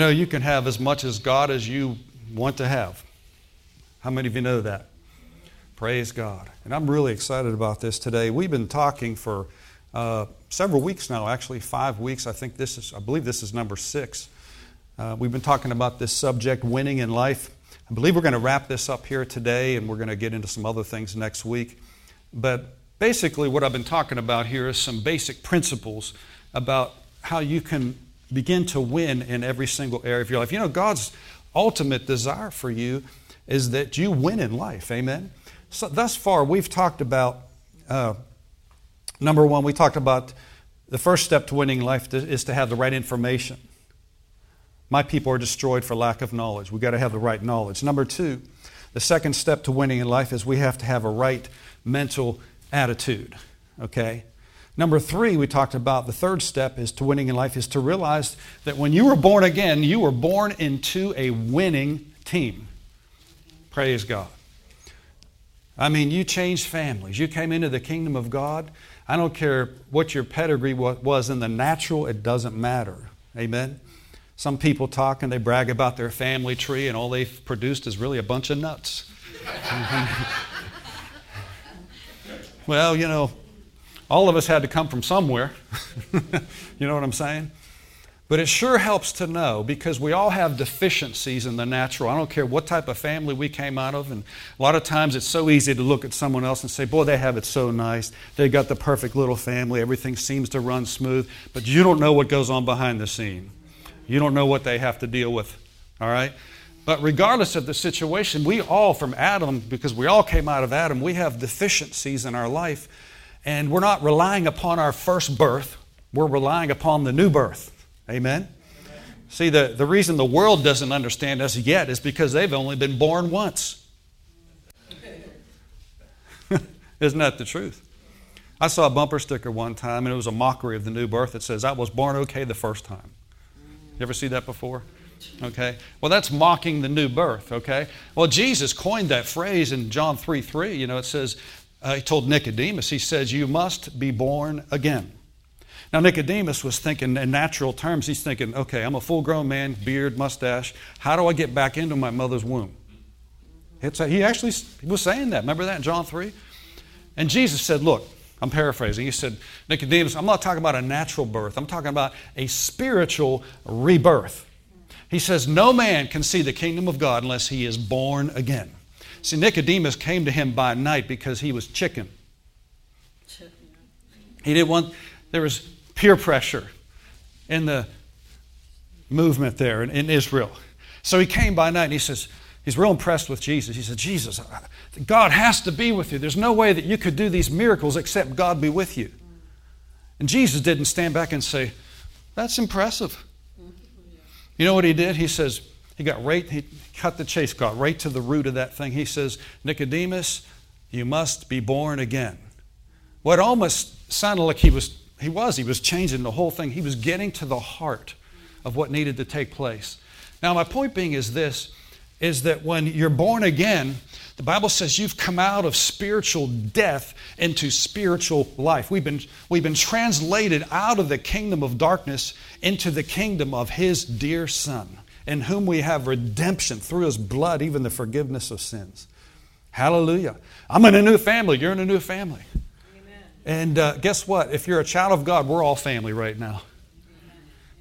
You know, you can have as much as God as you want to have. How many of you know that? Praise God. And I'm really excited about this today. We've been talking for uh, several weeks now, actually, five weeks. I think this is, I believe this is number six. Uh, we've been talking about this subject, winning in life. I believe we're going to wrap this up here today, and we're going to get into some other things next week. But basically, what I've been talking about here is some basic principles about how you can begin to win in every single area of your life. You know, God's ultimate desire for you is that you win in life. Amen. So thus far, we've talked about uh, number one. We talked about the first step to winning life is to have the right information. My people are destroyed for lack of knowledge. We've got to have the right knowledge. Number two, the second step to winning in life is we have to have a right mental attitude. Okay? Number three, we talked about the third step is to winning in life is to realize that when you were born again, you were born into a winning team. Praise God. I mean, you changed families. You came into the kingdom of God. I don't care what your pedigree was in the natural, it doesn't matter. Amen. Some people talk and they brag about their family tree, and all they've produced is really a bunch of nuts. well, you know, all of us had to come from somewhere. you know what I'm saying? But it sure helps to know because we all have deficiencies in the natural. I don't care what type of family we came out of. And a lot of times it's so easy to look at someone else and say, boy, they have it so nice. They've got the perfect little family. Everything seems to run smooth. But you don't know what goes on behind the scene. You don't know what they have to deal with. All right? But regardless of the situation, we all, from Adam, because we all came out of Adam, we have deficiencies in our life. And we're not relying upon our first birth, we're relying upon the new birth. Amen? See, the, the reason the world doesn't understand us yet is because they've only been born once. Isn't that the truth? I saw a bumper sticker one time, and it was a mockery of the new birth. It says, I was born okay the first time. You ever see that before? Okay. Well, that's mocking the new birth, okay? Well, Jesus coined that phrase in John 3 3. You know, it says, uh, he told Nicodemus, he says, You must be born again. Now, Nicodemus was thinking in natural terms, he's thinking, okay, I'm a full grown man, beard, mustache. How do I get back into my mother's womb? It's a, he actually was saying that. Remember that in John 3? And Jesus said, Look, I'm paraphrasing. He said, Nicodemus, I'm not talking about a natural birth, I'm talking about a spiritual rebirth. He says, No man can see the kingdom of God unless he is born again. See, Nicodemus came to him by night because he was chicken. He didn't want, there was peer pressure in the movement there in, in Israel. So he came by night and he says, he's real impressed with Jesus. He said, Jesus, God has to be with you. There's no way that you could do these miracles except God be with you. And Jesus didn't stand back and say, That's impressive. You know what he did? He says, He got right, he cut the chase, got right to the root of that thing. He says, Nicodemus, you must be born again. What almost sounded like he was, he was, he was changing the whole thing. He was getting to the heart of what needed to take place. Now, my point being is this is that when you're born again, the Bible says you've come out of spiritual death into spiritual life. We've been, we've been translated out of the kingdom of darkness into the kingdom of His dear Son, in whom we have redemption through His blood, even the forgiveness of sins. Hallelujah. I'm in a new family. You're in a new family. Amen. And uh, guess what? If you're a child of God, we're all family right now.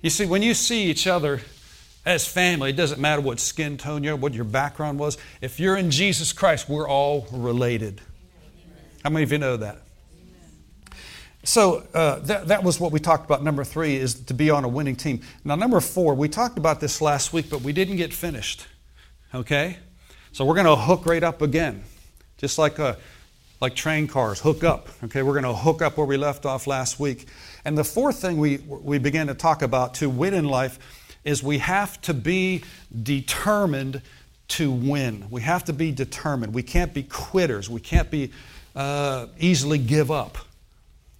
You see, when you see each other as family, it doesn't matter what skin tone you're, what your background was. If you're in Jesus Christ, we're all related. How many of you know that? So uh, that, that was what we talked about. Number three is to be on a winning team. Now, number four, we talked about this last week, but we didn't get finished. Okay? So we're going to hook right up again, just like, a, uh, like train cars, hook up. Okay? We're going to hook up where we left off last week. And the fourth thing we, we began to talk about to win in life is we have to be determined to win. We have to be determined. We can't be quitters. We can't be uh, easily give up.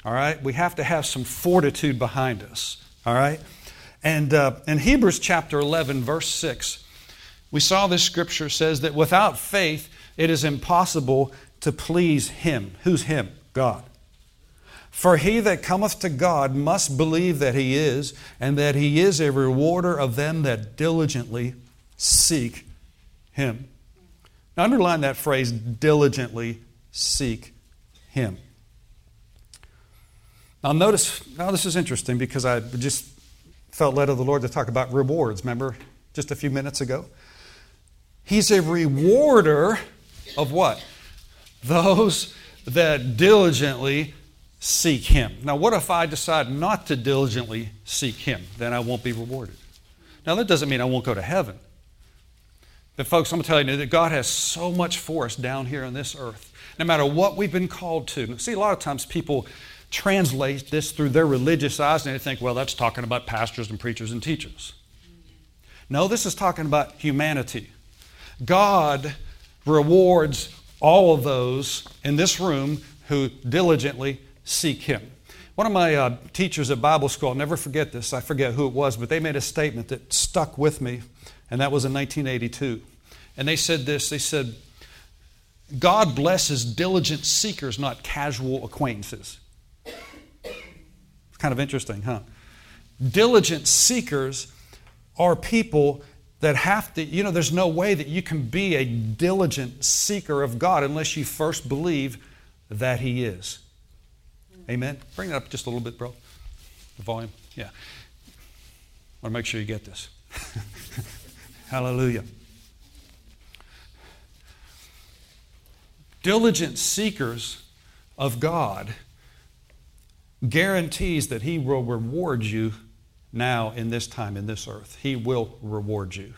All right? We have to have some fortitude behind us. All right? And uh, in Hebrews chapter 11, verse 6, we saw this scripture says that without faith, it is impossible to please Him. Who's Him? God. For he that cometh to God must believe that he is, and that he is a rewarder of them that diligently seek him. Now, underline that phrase diligently seek him. Now, notice, now this is interesting because I just felt led of the Lord to talk about rewards, remember, just a few minutes ago? He's a rewarder of what? Those that diligently seek Him. Now, what if I decide not to diligently seek Him? Then I won't be rewarded. Now, that doesn't mean I won't go to heaven. But, folks, I'm telling you that God has so much for us down here on this earth, no matter what we've been called to. See, a lot of times people translate this through their religious eyes and they think, well, that's talking about pastors and preachers and teachers. No, this is talking about humanity. God rewards all of those in this room who diligently seek Him. One of my uh, teachers at Bible school, I'll never forget this, I forget who it was, but they made a statement that stuck with me, and that was in 1982. And they said this they said, God blesses diligent seekers, not casual acquaintances. Kind of interesting, huh? Diligent seekers are people that have to, you know, there's no way that you can be a diligent seeker of God unless you first believe that He is. Amen. Bring that up just a little bit, bro. The volume. Yeah. I want to make sure you get this. Hallelujah. Diligent seekers of God guarantees that He will reward you now in this time, in this earth. He will reward you.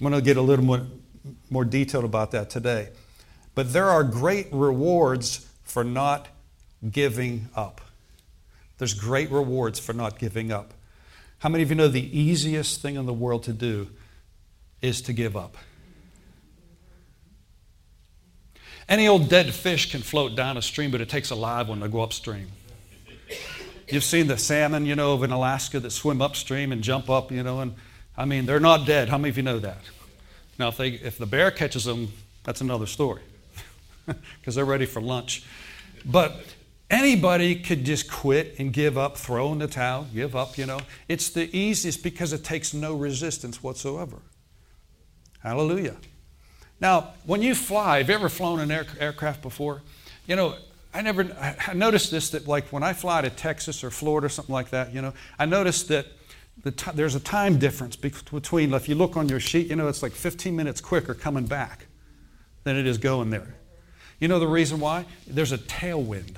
I'm going to get a little more, more detailed about that today. But there are great rewards for not giving up. There's great rewards for not giving up. How many of you know the easiest thing in the world to do is to give up? Any old dead fish can float down a stream, but it takes a live one to go upstream. You've seen the salmon, you know, in Alaska that swim upstream and jump up, you know, and I mean, they're not dead. How many of you know that? Now, if, they, if the bear catches them, that's another story because they're ready for lunch. But anybody could just quit and give up, throw in the towel, give up, you know. It's the easiest because it takes no resistance whatsoever. Hallelujah. Now, when you fly, have you ever flown an air, aircraft before? You know, I never I noticed this that like when I fly to Texas or Florida or something like that, you know, I noticed that the t- there's a time difference between if you look on your sheet, you know, it's like 15 minutes quicker coming back than it is going there. You know the reason why? There's a tailwind.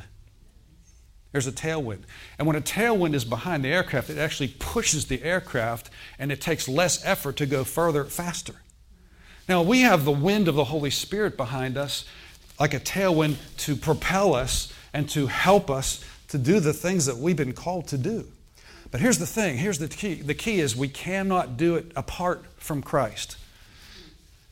There's a tailwind. And when a tailwind is behind the aircraft, it actually pushes the aircraft and it takes less effort to go further faster. Now, we have the wind of the Holy Spirit behind us, like a tailwind to propel us and to help us to do the things that we've been called to do. But here's the thing here's the key the key is we cannot do it apart from Christ.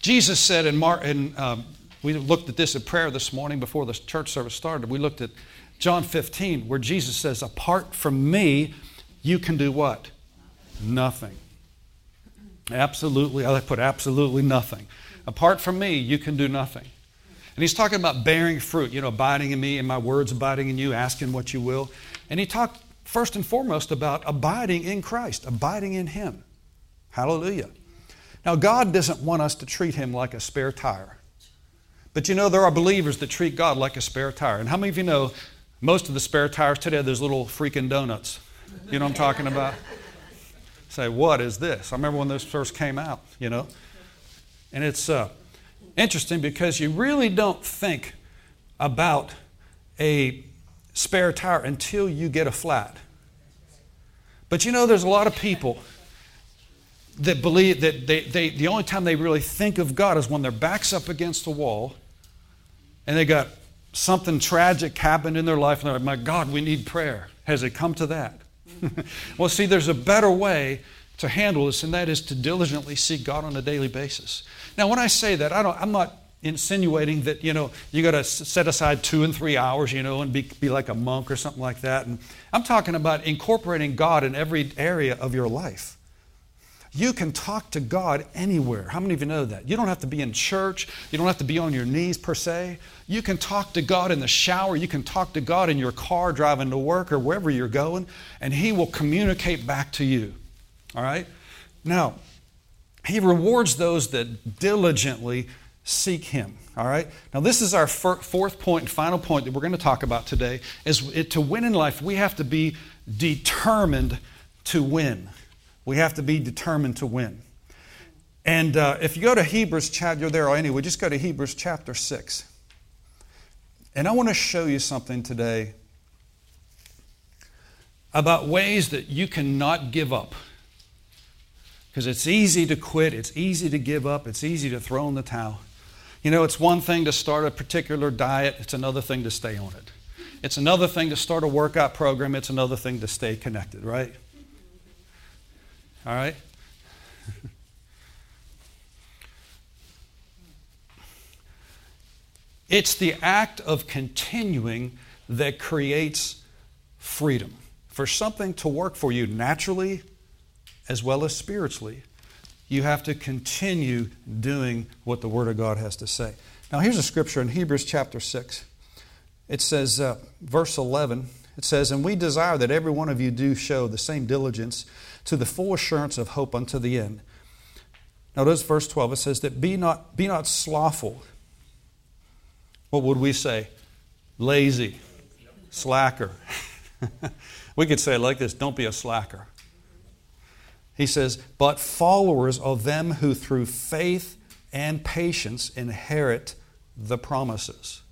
Jesus said in, Mark, in um, we looked at this in prayer this morning before the church service started. We looked at John 15, where Jesus says, Apart from me, you can do what? Nothing. Absolutely, I put absolutely nothing. Apart from me, you can do nothing. And he's talking about bearing fruit, you know, abiding in me and my words abiding in you, asking what you will. And he talked first and foremost about abiding in Christ, abiding in him. Hallelujah. Now, God doesn't want us to treat him like a spare tire. But you know, there are believers that treat God like a spare tire. And how many of you know most of the spare tires today, there's little freaking donuts? You know what I'm talking about? Say, what is this? I remember when those first came out, you know? And it's. Uh, interesting because you really don't think about a spare tire until you get a flat. But you know, there's a lot of people that believe that they, they, the only time they really think of God is when their back's up against the wall and they got something tragic happened in their life and they're like, my God, we need prayer. Has it come to that? well, see, there's a better way to handle this, and that is to diligently seek God on a daily basis. Now, when I say that, I don't, I'm not insinuating that you know you got to set aside two and three hours, you know, and be, be like a monk or something like that. And I'm talking about incorporating God in every area of your life. You can talk to God anywhere. How many of you know that? You don't have to be in church. You don't have to be on your knees per se. You can talk to God in the shower. You can talk to God in your car driving to work or wherever you're going, and He will communicate back to you. All right? Now, He rewards those that diligently seek Him. All right? Now, this is our fourth point and final point that we're going to talk about today. Is it, to win in life, we have to be determined to win. We have to be determined to win. And uh, if you go to Hebrews chapter, you're there anyway, just go to Hebrews chapter 6. And I want to show you something today about ways that you cannot give up. Because it's easy to quit, it's easy to give up, it's easy to throw in the towel. You know, it's one thing to start a particular diet, it's another thing to stay on it. It's another thing to start a workout program, it's another thing to stay connected, right? All right? it's the act of continuing that creates freedom. For something to work for you naturally as well as spiritually, you have to continue doing what the Word of God has to say. Now, here's a scripture in Hebrews chapter 6. It says, uh, verse 11, it says, And we desire that every one of you do show the same diligence to the full assurance of hope unto the end. Now notice verse 12, it says that be not, be not slothful. What would we say? Lazy, slacker. we could say like this don't be a slacker. He says, but followers of them who through faith and patience inherit the promises.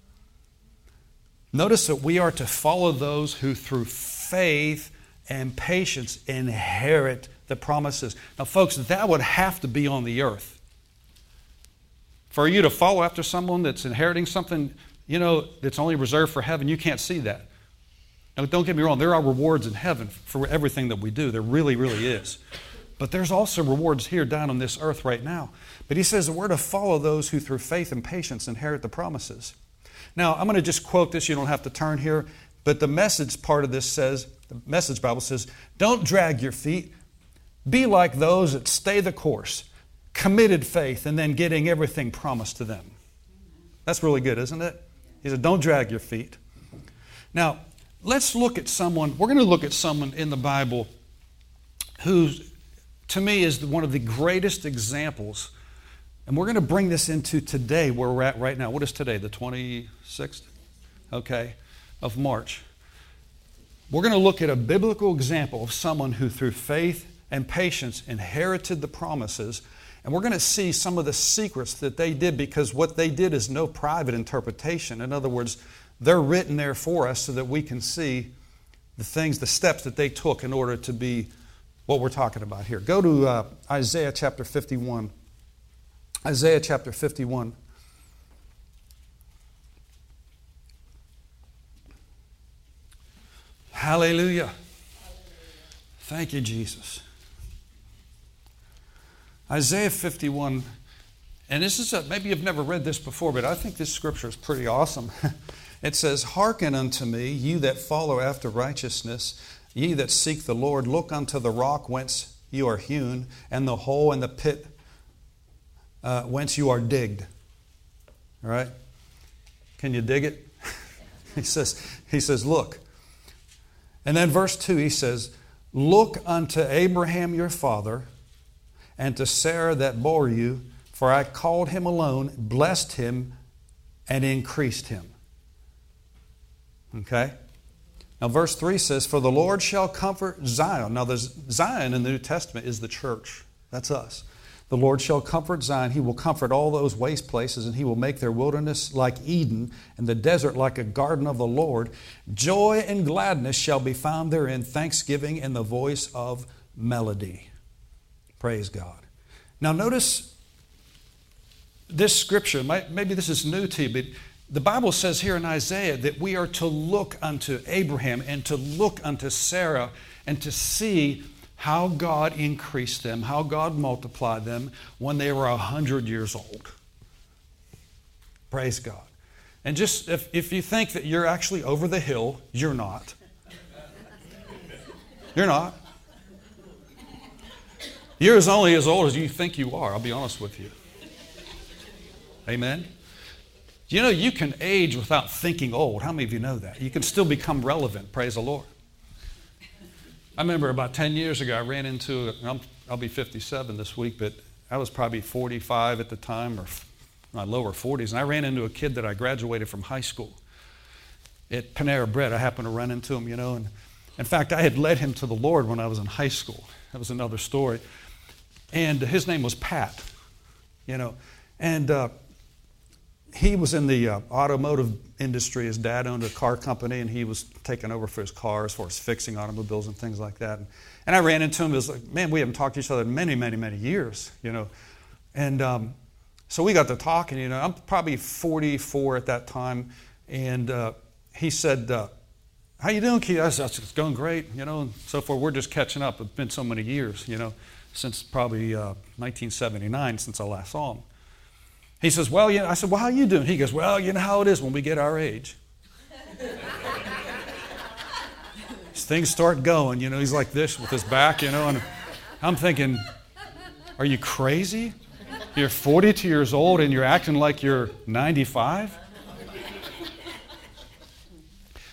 Notice that we are to follow those who through faith and patience inherit the promises. Now, folks, that would have to be on the earth. For you to follow after someone that's inheriting something, you know, that's only reserved for heaven, you can't see that. Now, don't get me wrong, there are rewards in heaven for everything that we do. There really, really is. But there's also rewards here down on this earth right now. But he says we're to follow those who through faith and patience inherit the promises. Now, I'm going to just quote this. You don't have to turn here. But the message part of this says, the message Bible says, don't drag your feet. Be like those that stay the course, committed faith, and then getting everything promised to them. That's really good, isn't it? He said, don't drag your feet. Now, let's look at someone, we're going to look at someone in the Bible who, to me, is one of the greatest examples. And we're going to bring this into today, where we're at right now. What is today? The 26th? Okay of March, we're going to look at a biblical example of someone who, through faith and patience, inherited the promises. And we're going to see some of the secrets that they did because what they did is no private interpretation. In other words, they're written there for us so that we can see the things, the steps that they took in order to be what we're talking about here. Go to uh, Isaiah chapter 51. Isaiah chapter 51. Hallelujah. Thank you, Jesus. Isaiah 51, and this is a, maybe you've never read this before, but I think this scripture is pretty awesome. it says, Hearken unto me, you that follow after righteousness, ye that seek the Lord, look unto the rock whence you are hewn, and the hole and the pit uh, whence you are digged. All right? Can you dig it? he says, he says, Look, and then verse 2, he says, Look unto Abraham your father, and to Sarah that bore you, for I called him alone, blessed him, and increased him. Okay? Now, verse 3 says, For the Lord shall comfort Zion. Now, there's Zion in the New Testament is the church. That's us. The Lord shall comfort Zion. He will comfort all those waste places, and He will make their wilderness like Eden, and the desert like a garden of the Lord. Joy and gladness shall be found therein, thanksgiving in the voice of melody. Praise God. Now, notice this scripture. Maybe this is new to you, but the Bible says here in Isaiah that we are to look unto Abraham and to look unto Sarah and to see how God increased them, how God multiplied them when they were 100 years old. Praise God. And just if, if you think that you're actually over the hill, you're not. You're not. You're as only as old as you think you are, I'll be honest with you. Amen? You know, you can age without thinking old. How many of you know that? You can still become relevant, praise the Lord. I remember about 10 years ago, I ran into, i will be 57 this week, but I was probably 45 at the time, or my lower 40s, and I ran into a kid that I graduated from high school at Panera Bread. I happened to run into him, you know, and in fact, I had led him to the Lord when I was in high school. That was another story. And his name was Pat, you know. And uh, he was in the uh, automotive industry. His dad owned a car company, and he was taking over for his car as far as fixing automobiles and things like that. And, and I ran into him. It was like, man, we haven't talked to each other in many, many, many years, you know. And um, so we got to talking. You know, I'm probably 44 at that time, and uh, he said, uh, "How you doing, Keith?" I said, "It's going great," you know, and so forth. We're just catching up. It's been so many years, you know since probably uh, 1979 since I last saw him. He says, Well, you know, I said, Well, how you doing? He goes, Well, you know how it is when we get our age. Things start going, you know, he's like this with his back, you know, and I'm thinking, Are you crazy? You're 42 years old and you're acting like you're 95?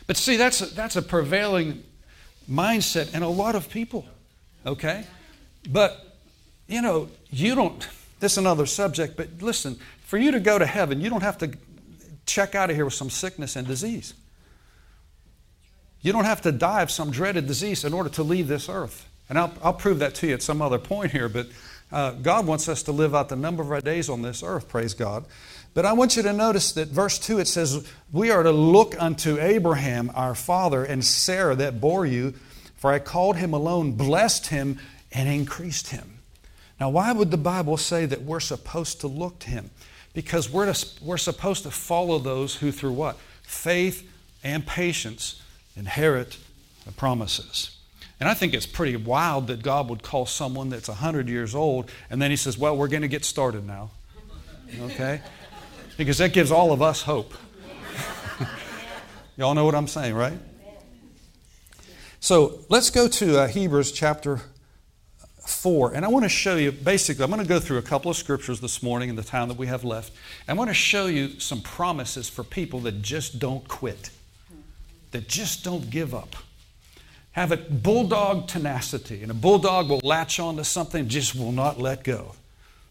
But see, that's a, that's a prevailing mindset in a lot of people, okay? But, you know, you don't, this is another subject, but listen, for you to go to heaven, you don't have to check out of here with some sickness and disease. You don't have to die of some dreaded disease in order to leave this earth. And I'll, I'll prove that to you at some other point here, but uh, God wants us to live out the number of our days on this earth, praise God. But I want you to notice that verse 2 it says, We are to look unto Abraham, our father, and Sarah that bore you, for I called him alone, blessed him, and increased him. Now, why would the Bible say that we're supposed to look to him? Because we're, to, we're supposed to follow those who, through what? Faith and patience, inherit the promises. And I think it's pretty wild that God would call someone that's 100 years old and then he says, Well, we're going to get started now. Okay? Because that gives all of us hope. Y'all know what I'm saying, right? So let's go to uh, Hebrews chapter 4. And I want to show you, basically, I'm going to go through a couple of scriptures this morning in the time that we have left. I want to show you some promises for people that just don't quit, that just don't give up. Have a bulldog tenacity, and a bulldog will latch on to something, just will not let go.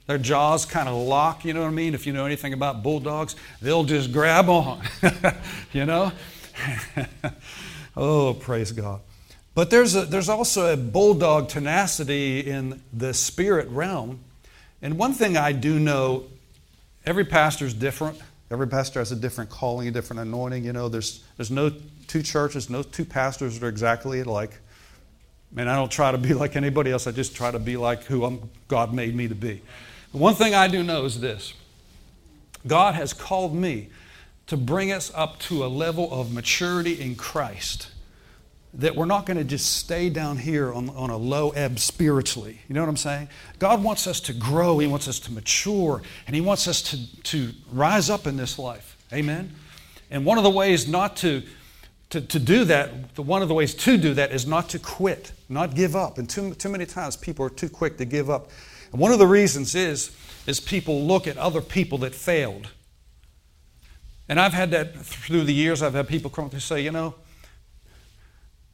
Their jaws kind of lock, you know what I mean? If you know anything about bulldogs, they'll just grab on, you know? oh, praise God. But there's, a, there's also a bulldog tenacity in the spirit realm. And one thing I do know every pastor is different. Every pastor has a different calling, a different anointing. You know, there's, there's no two churches, no two pastors that are exactly alike. And I don't try to be like anybody else. I just try to be like who I'm, God made me to be. One thing I do know is this God has called me to bring us up to a level of maturity in Christ that we're not going to just stay down here on, on a low ebb spiritually. You know what I'm saying? God wants us to grow, He wants us to mature, and He wants us to, to rise up in this life. Amen? And one of the ways not to, to, to do that, the, one of the ways to do that is not to quit, not give up. And too, too many times people are too quick to give up. And one of the reasons is, is people look at other people that failed. And I've had that through the years. I've had people come up and say, you know,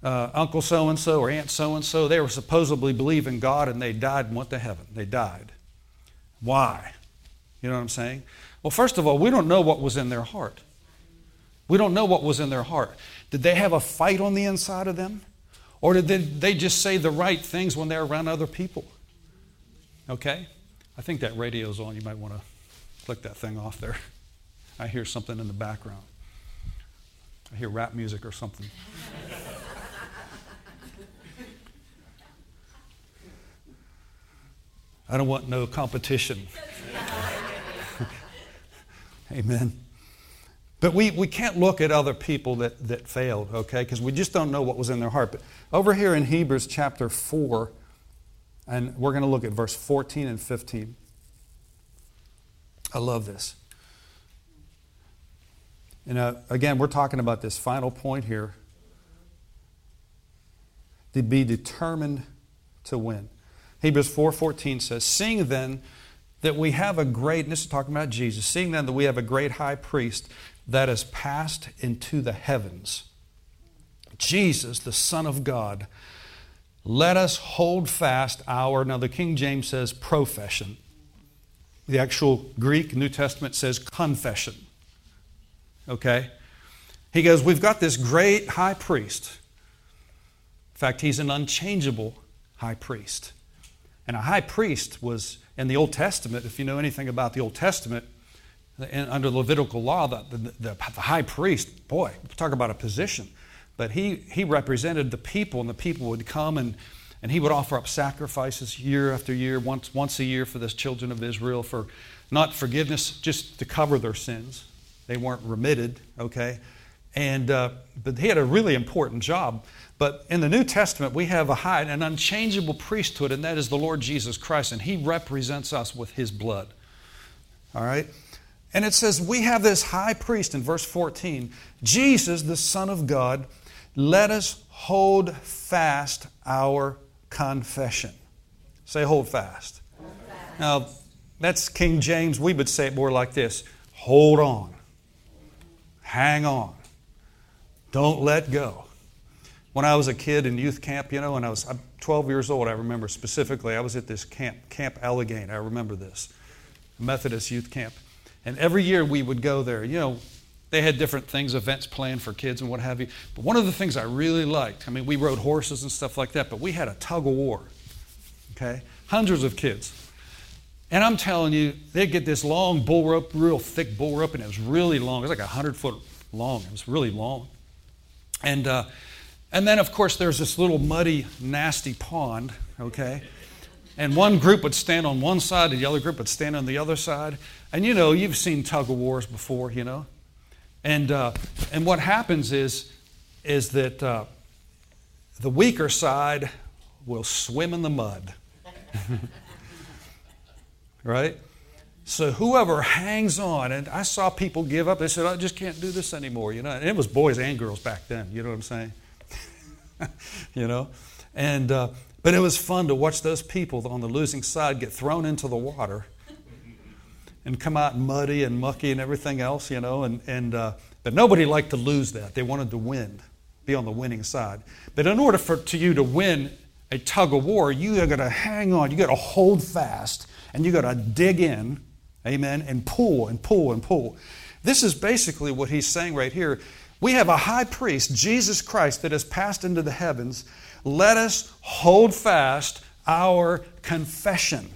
uh, Uncle so and so or Aunt so and so, they were supposedly believing God and they died and went to heaven. They died. Why? You know what I'm saying? Well, first of all, we don't know what was in their heart. We don't know what was in their heart. Did they have a fight on the inside of them? Or did they, they just say the right things when they're around other people? Okay? I think that radio's on. You might want to click that thing off there. I hear something in the background. I hear rap music or something. I don't want no competition. Amen. But we, we can't look at other people that, that failed, okay, because we just don't know what was in their heart. But over here in Hebrews chapter 4, and we're going to look at verse 14 and 15. I love this. And uh, again, we're talking about this final point here to be determined to win. Hebrews 4:14 says, "Seeing then that we have a great, and this is talking about Jesus, seeing then that we have a great high priest that has passed into the heavens, Jesus, the Son of God, let us hold fast our, now the King James says profession. The actual Greek New Testament says confession. Okay? He goes, We've got this great high priest. In fact, he's an unchangeable high priest. And a high priest was, in the Old Testament, if you know anything about the Old Testament, under Levitical law, the, the, the, the high priest, boy, talk about a position. But he, he represented the people, and the people would come and, and he would offer up sacrifices year after year, once, once a year for the children of Israel for not forgiveness, just to cover their sins. They weren't remitted, okay? And, uh, but he had a really important job. But in the New Testament, we have a high, an unchangeable priesthood, and that is the Lord Jesus Christ, and he represents us with his blood. All right? And it says, We have this high priest in verse 14, Jesus, the Son of God. Let us hold fast our confession. Say, hold fast. hold fast. Now, that's King James. We would say it more like this hold on, hang on, don't let go. When I was a kid in youth camp, you know, when I was 12 years old, I remember specifically, I was at this camp, Camp Allegheny. I remember this, Methodist youth camp. And every year we would go there. You know, they had different things, events planned for kids and what have you. But one of the things I really liked, I mean, we rode horses and stuff like that, but we had a tug of war. Okay? Hundreds of kids. And I'm telling you, they'd get this long bull rope, real thick bull rope, and it was really long. It was like 100 foot long. It was really long. And, uh, and then, of course, there's this little muddy, nasty pond, okay? And one group would stand on one side, and the other group would stand on the other side. And you know, you've seen tug of wars before, you know. And, uh, and what happens is, is that uh, the weaker side will swim in the mud. right? So whoever hangs on, and I saw people give up. They said, "I just can't do this anymore." You know, and it was boys and girls back then. You know what I'm saying? you know, and uh, but it was fun to watch those people on the losing side get thrown into the water and come out muddy and mucky and everything else, you know. And, and uh, but nobody liked to lose that. They wanted to win, be on the winning side. But in order for to you to win a tug of war, you are going to hang on. You got to hold fast, and you got to dig in, amen, and pull and pull and pull. This is basically what he's saying right here. We have a high priest, Jesus Christ, that has passed into the heavens. Let us hold fast our confession.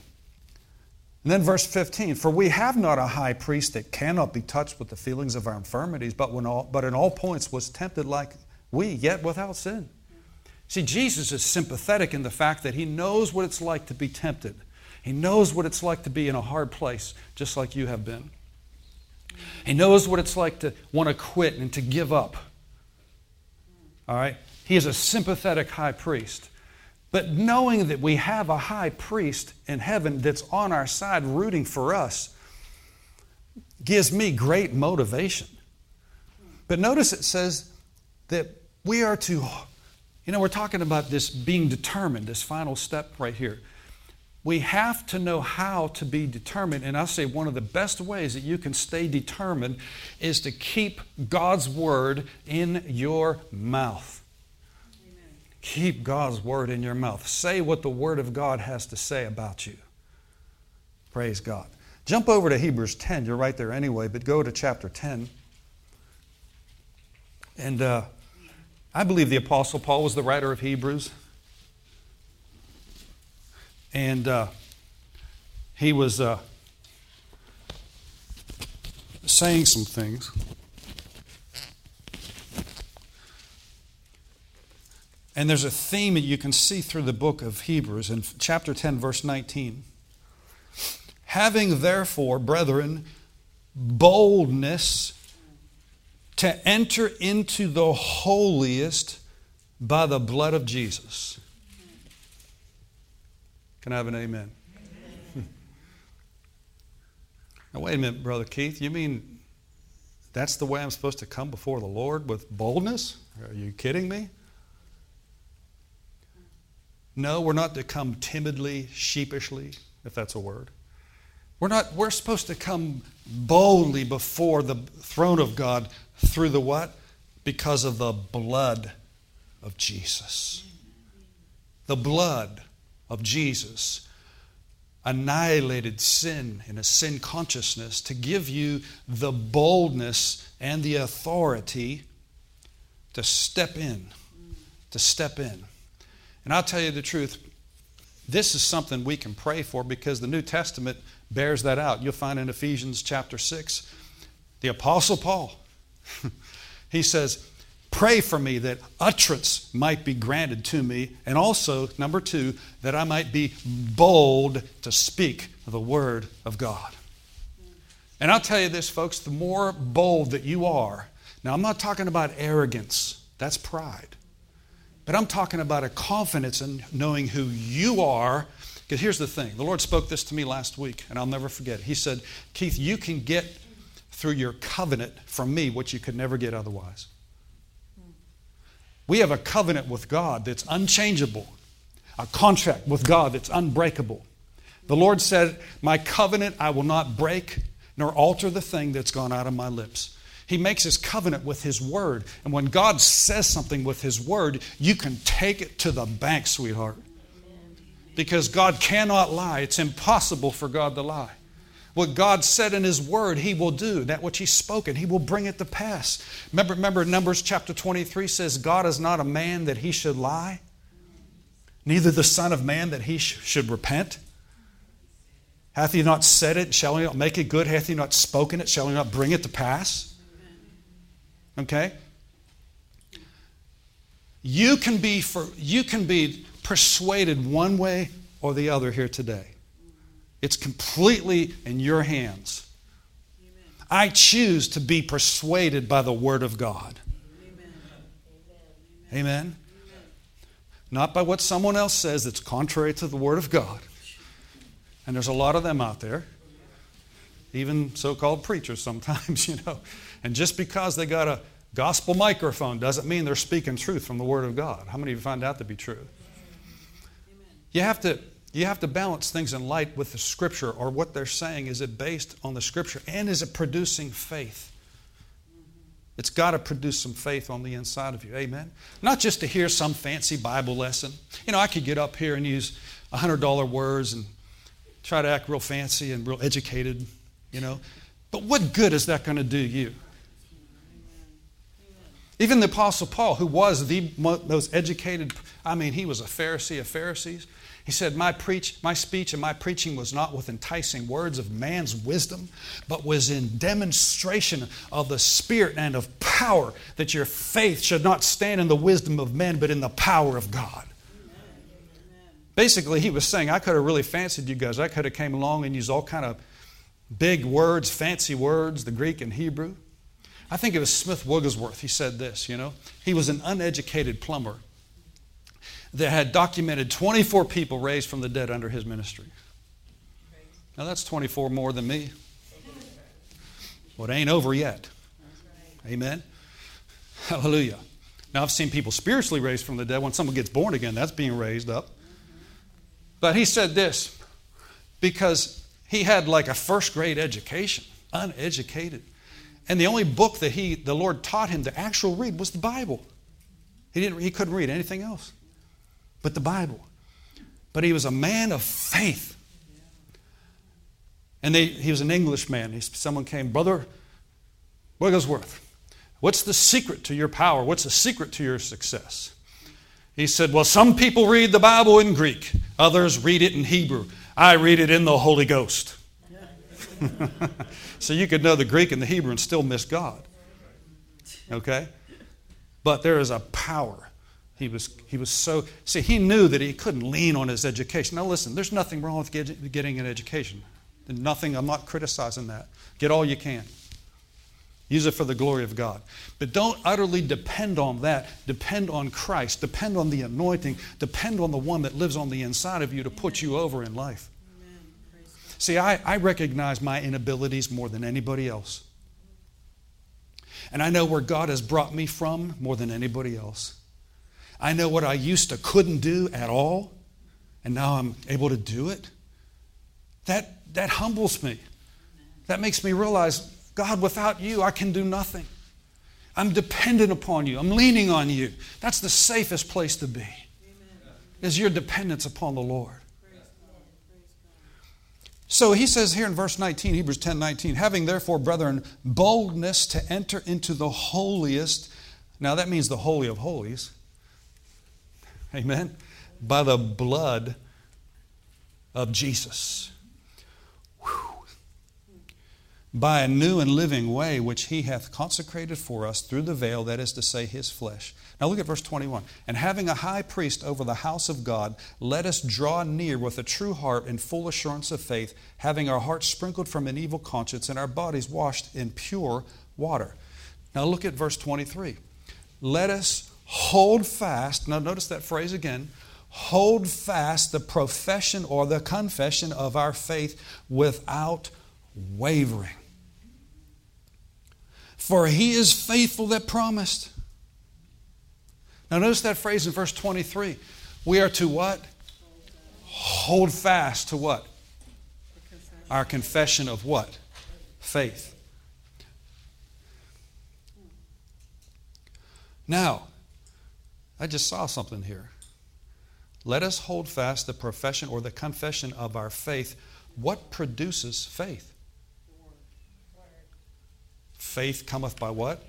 And then verse 15, for we have not a high priest that cannot be touched with the feelings of our infirmities, but, when all, but in all points was tempted like we, yet without sin. See, Jesus is sympathetic in the fact that he knows what it's like to be tempted. He knows what it's like to be in a hard place, just like you have been. He knows what it's like to want to quit and to give up. All right? He is a sympathetic high priest. But knowing that we have a high priest in heaven that's on our side rooting for us gives me great motivation. But notice it says that we are to, you know, we're talking about this being determined, this final step right here. We have to know how to be determined. And I'll say one of the best ways that you can stay determined is to keep God's word in your mouth. Keep God's word in your mouth. Say what the word of God has to say about you. Praise God. Jump over to Hebrews 10. You're right there anyway, but go to chapter 10. And uh, I believe the Apostle Paul was the writer of Hebrews. And uh, he was uh, saying some things. And there's a theme that you can see through the book of Hebrews in chapter 10, verse 19. Having therefore, brethren, boldness to enter into the holiest by the blood of Jesus. Can I have an amen? amen. now, wait a minute, Brother Keith. You mean that's the way I'm supposed to come before the Lord with boldness? Are you kidding me? No, we're not to come timidly, sheepishly, if that's a word. We're not we're supposed to come boldly before the throne of God through the what? Because of the blood of Jesus. The blood of Jesus annihilated sin and a sin consciousness to give you the boldness and the authority to step in. To step in. And I'll tell you the truth, this is something we can pray for because the New Testament bears that out. You'll find in Ephesians chapter 6, the Apostle Paul, he says, Pray for me that utterance might be granted to me, and also, number two, that I might be bold to speak the word of God. And I'll tell you this, folks, the more bold that you are, now I'm not talking about arrogance, that's pride. But I'm talking about a confidence in knowing who you are. Because here's the thing the Lord spoke this to me last week, and I'll never forget. He said, Keith, you can get through your covenant from me what you could never get otherwise. We have a covenant with God that's unchangeable, a contract with God that's unbreakable. The Lord said, My covenant I will not break nor alter the thing that's gone out of my lips. He makes his covenant with his word. And when God says something with his word, you can take it to the bank, sweetheart. Because God cannot lie. It's impossible for God to lie. What God said in His Word, He will do. That which He's spoken, He will bring it to pass. Remember, remember Numbers chapter 23 says, God is not a man that He should lie, neither the Son of Man that He sh- should repent. Hath He not said it? Shall He not make it good? Hath He not spoken it? Shall He not bring it to pass? Okay? You can be for you can be persuaded one way or the other here today. It's completely in your hands. Amen. I choose to be persuaded by the Word of God. Amen. Amen. Amen. Not by what someone else says that's contrary to the Word of God. And there's a lot of them out there, even so called preachers sometimes, you know. And just because they got a gospel microphone doesn't mean they're speaking truth from the Word of God. How many of you find out to be true? You have to you have to balance things in light with the scripture or what they're saying. Is it based on the scripture and is it producing faith? It's got to produce some faith on the inside of you. Amen. Not just to hear some fancy Bible lesson. You know, I could get up here and use $100 words and try to act real fancy and real educated, you know. But what good is that going to do you? Even the Apostle Paul, who was the most educated, I mean, he was a Pharisee of Pharisees. He said, my, preach, my speech and my preaching was not with enticing words of man's wisdom, but was in demonstration of the Spirit and of power, that your faith should not stand in the wisdom of men, but in the power of God. Basically, he was saying, I could have really fancied you guys. I could have came along and used all kind of big words, fancy words, the Greek and Hebrew. I think it was Smith Wigglesworth. He said this, you know. He was an uneducated plumber that had documented 24 people raised from the dead under his ministry. Now that's 24 more than me. Well, it ain't over yet. Amen. Hallelujah. Now I've seen people spiritually raised from the dead. When someone gets born again, that's being raised up. But he said this because he had like a first grade education, uneducated. And the only book that he, the Lord taught him to actually read was the Bible. He, didn't, he couldn't read anything else but the Bible. But he was a man of faith. And they, he was an Englishman. He, someone came, Brother Wigglesworth, what's the secret to your power? What's the secret to your success? He said, Well, some people read the Bible in Greek, others read it in Hebrew. I read it in the Holy Ghost. so you could know the Greek and the Hebrew and still miss God. Okay? But there is a power he was, he was so, see, he knew that he couldn't lean on his education. Now, listen, there's nothing wrong with get, getting an education. Nothing, I'm not criticizing that. Get all you can. Use it for the glory of God. But don't utterly depend on that. Depend on Christ. Depend on the anointing. Depend on the one that lives on the inside of you to put you over in life. See, I, I recognize my inabilities more than anybody else. And I know where God has brought me from more than anybody else. I know what I used to couldn't do at all. and now I'm able to do it. That, that humbles me. That makes me realize, God, without you, I can do nothing. I'm dependent upon you. I'm leaning on you. That's the safest place to be, is your dependence upon the Lord. So he says here in verse 19, Hebrews 10 19, having therefore, brethren, boldness to enter into the holiest. Now that means the Holy of Holies. Amen. By the blood of Jesus. Whew. By a new and living way which he hath consecrated for us through the veil, that is to say, his flesh now look at verse 21. And having a high priest over the house of God, let us draw near with a true heart and full assurance of faith, having our hearts sprinkled from an evil conscience and our bodies washed in pure water. Now look at verse 23. Let us hold fast. Now notice that phrase again. Hold fast the profession or the confession of our faith without wavering. For he is faithful that promised. Now, notice that phrase in verse 23. We are to what? Hold fast to what? Our confession of what? Faith. Now, I just saw something here. Let us hold fast the profession or the confession of our faith. What produces faith? Faith cometh by what?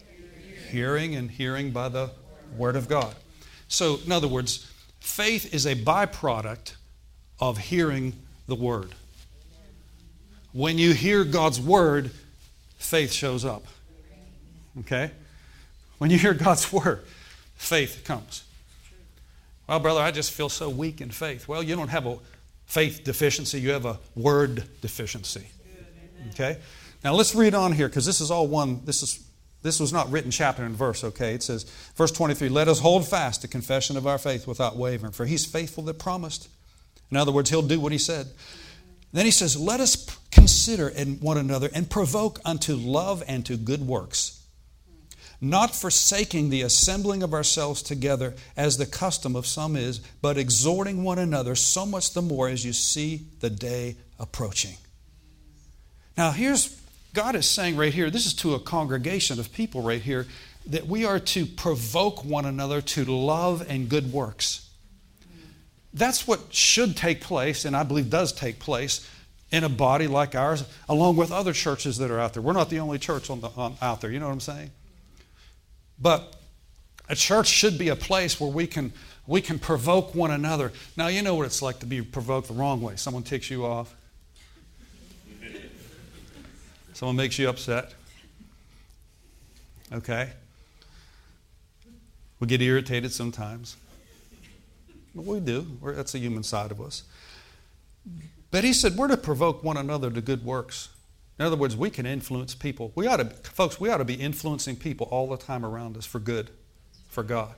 Hearing, and hearing by the Word of God. So, in other words, faith is a byproduct of hearing the Word. When you hear God's Word, faith shows up. Okay? When you hear God's Word, faith comes. Well, brother, I just feel so weak in faith. Well, you don't have a faith deficiency, you have a word deficiency. Okay? Now let's read on here because this is all one, this is this was not written chapter and verse, okay? It says, verse 23, let us hold fast the confession of our faith without wavering, for he's faithful that promised. In other words, he'll do what he said. Then he says, let us consider in one another and provoke unto love and to good works, not forsaking the assembling of ourselves together as the custom of some is, but exhorting one another so much the more as you see the day approaching. Now, here's God is saying right here, this is to a congregation of people right here, that we are to provoke one another to love and good works. That's what should take place, and I believe does take place in a body like ours, along with other churches that are out there. We're not the only church on the, on, out there, you know what I'm saying? But a church should be a place where we can, we can provoke one another. Now, you know what it's like to be provoked the wrong way. Someone ticks you off, Someone makes you upset. Okay? We get irritated sometimes. But we do. We're, that's the human side of us. But he said we're to provoke one another to good works. In other words, we can influence people. We ought to, folks, we ought to be influencing people all the time around us for good, for God.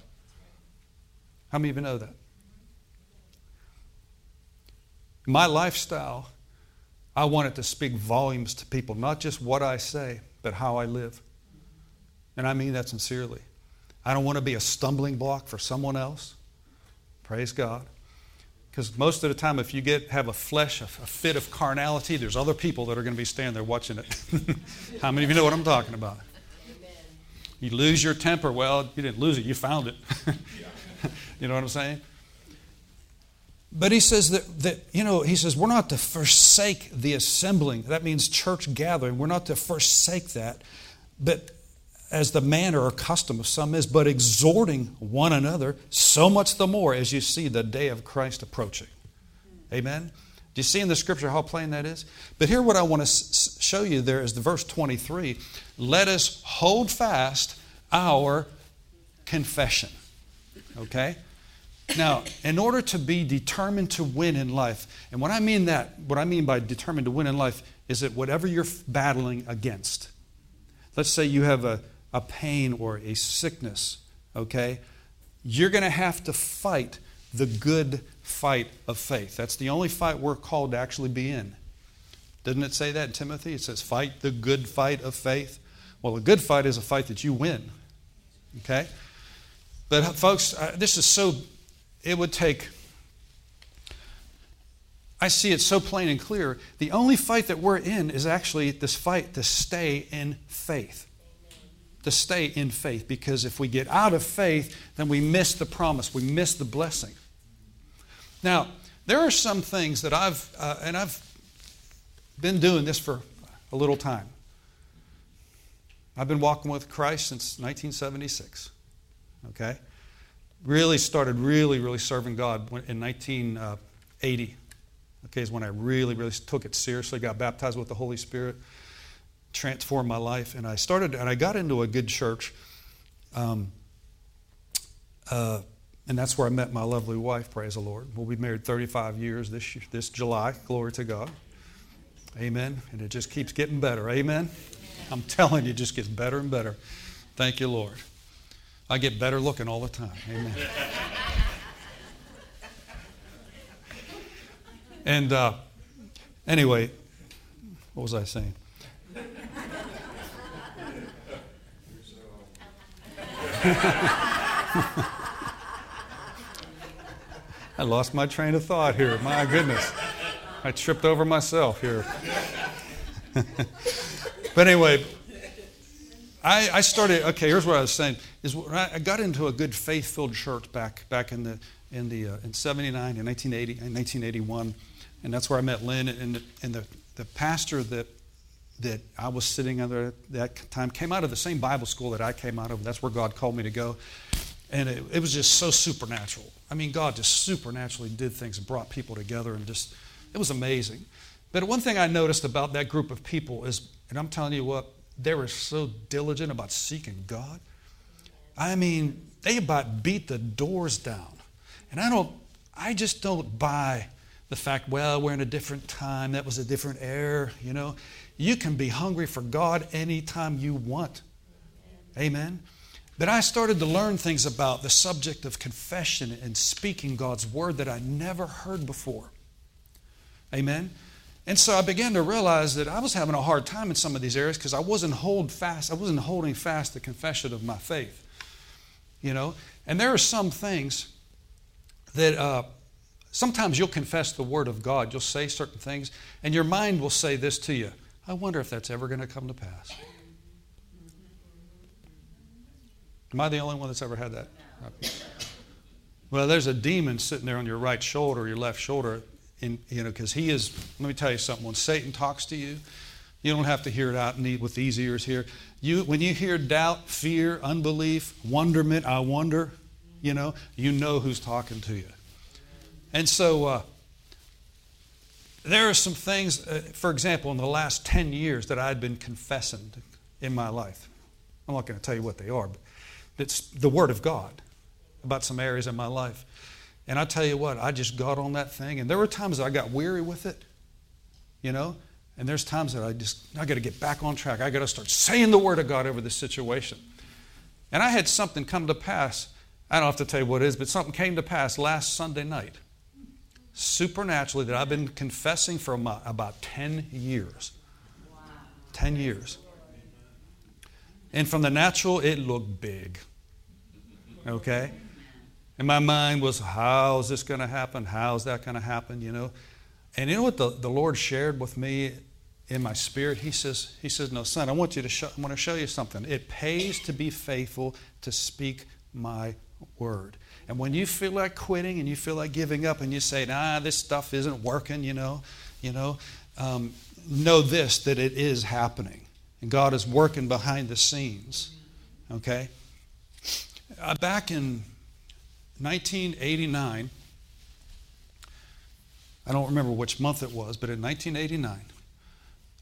How many of you know that? My lifestyle I want it to speak volumes to people, not just what I say, but how I live. And I mean that sincerely. I don't want to be a stumbling block for someone else. Praise God. Because most of the time, if you get have a flesh, a, fit of carnality, there's other people that are going to be standing there watching it. How many of you know what I'm talking about? Amen. You lose your temper. Well, you didn't lose it, you found it. you know what I'm saying? But he says that, that, you know, he says we're not to forsake the assembling. That means church gathering. We're not to forsake that. But as the manner or custom of some is, but exhorting one another, so much the more as you see the day of Christ approaching. Amen? Do you see in the scripture how plain that is? But here, what I want to show you there is the verse 23 let us hold fast our confession. Okay? Now, in order to be determined to win in life, and what I mean that, what I mean by determined to win in life is that whatever you're battling against, let's say you have a, a pain or a sickness, okay, you're going to have to fight the good fight of faith. That's the only fight we're called to actually be in. Doesn't it say that in Timothy? It says, fight the good fight of faith. Well, a good fight is a fight that you win. Okay? But, folks, uh, this is so it would take I see it so plain and clear. The only fight that we're in is actually this fight to stay in faith. To stay in faith. Because if we get out of faith, then we miss the promise, we miss the blessing. Now, there are some things that I've, uh, and I've been doing this for a little time. I've been walking with Christ since 1976. Okay? Really started really, really serving God in 1980. Okay, is when I really, really took it seriously, got baptized with the Holy Spirit, transformed my life, and I started, and I got into a good church. Um, uh, and that's where I met my lovely wife, praise the Lord. We'll be married 35 years this, this July. Glory to God. Amen. And it just keeps getting better. Amen. I'm telling you, it just gets better and better. Thank you, Lord. I get better looking all the time. Amen. And uh, anyway, what was I saying? I lost my train of thought here. My goodness. I tripped over myself here. but anyway, I, I, started, okay, here's what I was saying, is I got into a good faith-filled church back, back in, the, in, the, uh, in 79, in 1980, in 1981 and that's where I met Lynn. And, and the, the pastor that that I was sitting under at that time came out of the same Bible school that I came out of. That's where God called me to go. And it, it, was just so supernatural. I mean, God just supernaturally did things and brought people together and just, it was amazing. But one thing I noticed about that group of people is, and I'm telling you what, they were so diligent about seeking God. I mean, they about beat the doors down. And I don't, I just don't buy the fact, well, we're in a different time, that was a different era, you know. You can be hungry for God anytime you want. Amen. But I started to learn things about the subject of confession and speaking God's word that I never heard before. Amen. And so I began to realize that I was having a hard time in some of these areas because I wasn't hold fast, I wasn't holding fast the confession of my faith. You know, and there are some things that uh, Sometimes you'll confess the Word of God. You'll say certain things, and your mind will say this to you I wonder if that's ever going to come to pass. Am I the only one that's ever had that? Well, there's a demon sitting there on your right shoulder, your left shoulder, in, you know, because he is. Let me tell you something. When Satan talks to you, you don't have to hear it out with these ears here. You, when you hear doubt, fear, unbelief, wonderment, I wonder, you know, you know who's talking to you. And so uh, there are some things, uh, for example, in the last 10 years that I'd been confessing in my life. I'm not going to tell you what they are, but it's the Word of God about some areas in my life. And I tell you what, I just got on that thing. And there were times I got weary with it, you know, and there's times that I just, I got to get back on track. I got to start saying the Word of God over this situation. And I had something come to pass. I don't have to tell you what it is, but something came to pass last Sunday night supernaturally that I've been confessing for about 10 years. 10 years. And from the natural, it looked big. Okay? And my mind was, how's this going to happen? How's that going to happen? You know? And you know what the, the Lord shared with me in my spirit? He says, He says, No, son, I want you to show, I want to show you something. It pays to be faithful to speak my word. And when you feel like quitting and you feel like giving up and you say, nah, this stuff isn't working, you know, you know, um, know this, that it is happening. And God is working behind the scenes. Okay? Uh, back in 1989, I don't remember which month it was, but in 1989,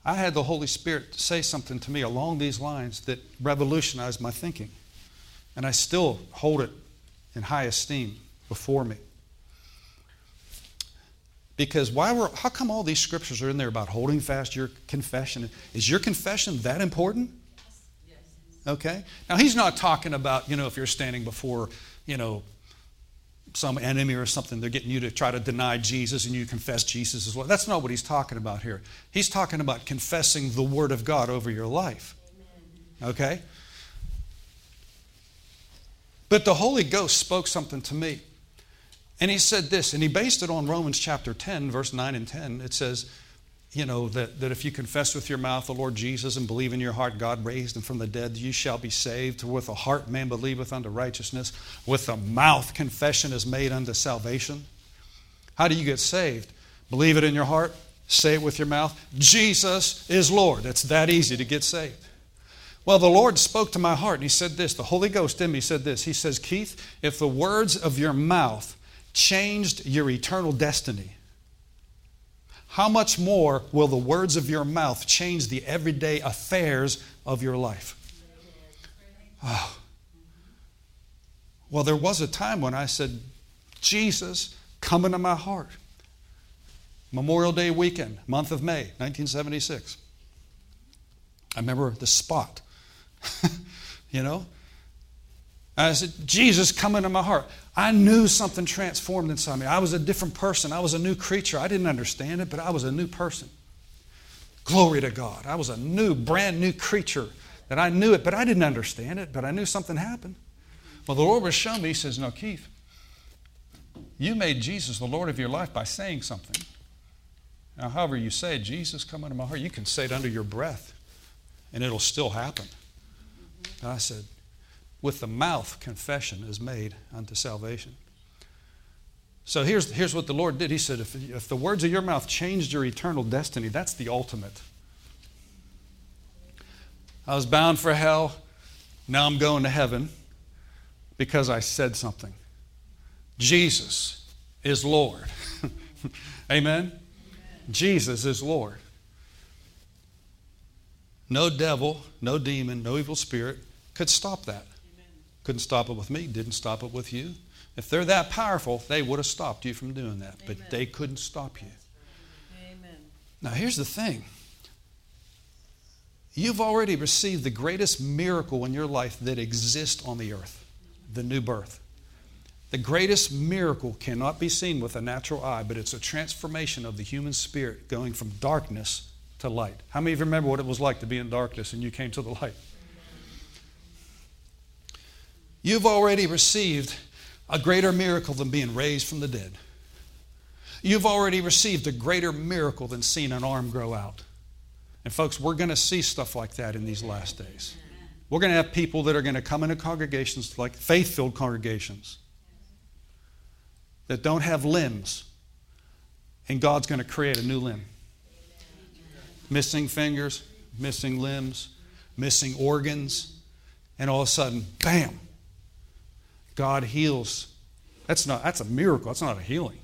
I had the Holy Spirit say something to me along these lines that revolutionized my thinking. And I still hold it in high esteem before me. Because why were, how come all these scriptures are in there about holding fast your confession? Is your confession that important? Okay? Now, he's not talking about, you know, if you're standing before, you know, some enemy or something, they're getting you to try to deny Jesus and you confess Jesus as well. That's not what he's talking about here. He's talking about confessing the Word of God over your life. Okay? But the Holy Ghost spoke something to me. And he said this, and he based it on Romans chapter 10, verse 9 and 10. It says, you know, that, that if you confess with your mouth the Lord Jesus and believe in your heart God raised him from the dead, you shall be saved. With the heart man believeth unto righteousness, with the mouth confession is made unto salvation. How do you get saved? Believe it in your heart, say it with your mouth. Jesus is Lord. It's that easy to get saved. Well, the Lord spoke to my heart and He said this. The Holy Ghost in me said this. He says, Keith, if the words of your mouth changed your eternal destiny, how much more will the words of your mouth change the everyday affairs of your life? Oh. Well, there was a time when I said, Jesus, come into my heart. Memorial Day weekend, month of May, 1976. I remember the spot. you know? I said, Jesus, come into my heart. I knew something transformed inside me. I was a different person. I was a new creature. I didn't understand it, but I was a new person. Glory to God. I was a new, brand new creature that I knew it, but I didn't understand it, but I knew something happened. Well, the Lord was showing me, He says, No, Keith, you made Jesus the Lord of your life by saying something. Now, however you say, Jesus, come into my heart, you can say it under your breath, and it'll still happen. I said, with the mouth, confession is made unto salvation. So here's, here's what the Lord did. He said, if, if the words of your mouth changed your eternal destiny, that's the ultimate. I was bound for hell. Now I'm going to heaven because I said something. Jesus is Lord. Amen? Amen? Jesus is Lord. No devil, no demon, no evil spirit could stop that. Amen. Couldn't stop it with me, didn't stop it with you. If they're that powerful, they would have stopped you from doing that, Amen. but they couldn't stop you. Amen. Now, here's the thing you've already received the greatest miracle in your life that exists on the earth the new birth. The greatest miracle cannot be seen with a natural eye, but it's a transformation of the human spirit going from darkness to light. How many of you remember what it was like to be in darkness and you came to the light? You've already received a greater miracle than being raised from the dead. You've already received a greater miracle than seeing an arm grow out. And, folks, we're going to see stuff like that in these last days. We're going to have people that are going to come into congregations like faith filled congregations that don't have limbs, and God's going to create a new limb. Missing fingers, missing limbs, missing organs, and all of a sudden, bam, God heals. That's not that's a miracle. That's not a healing.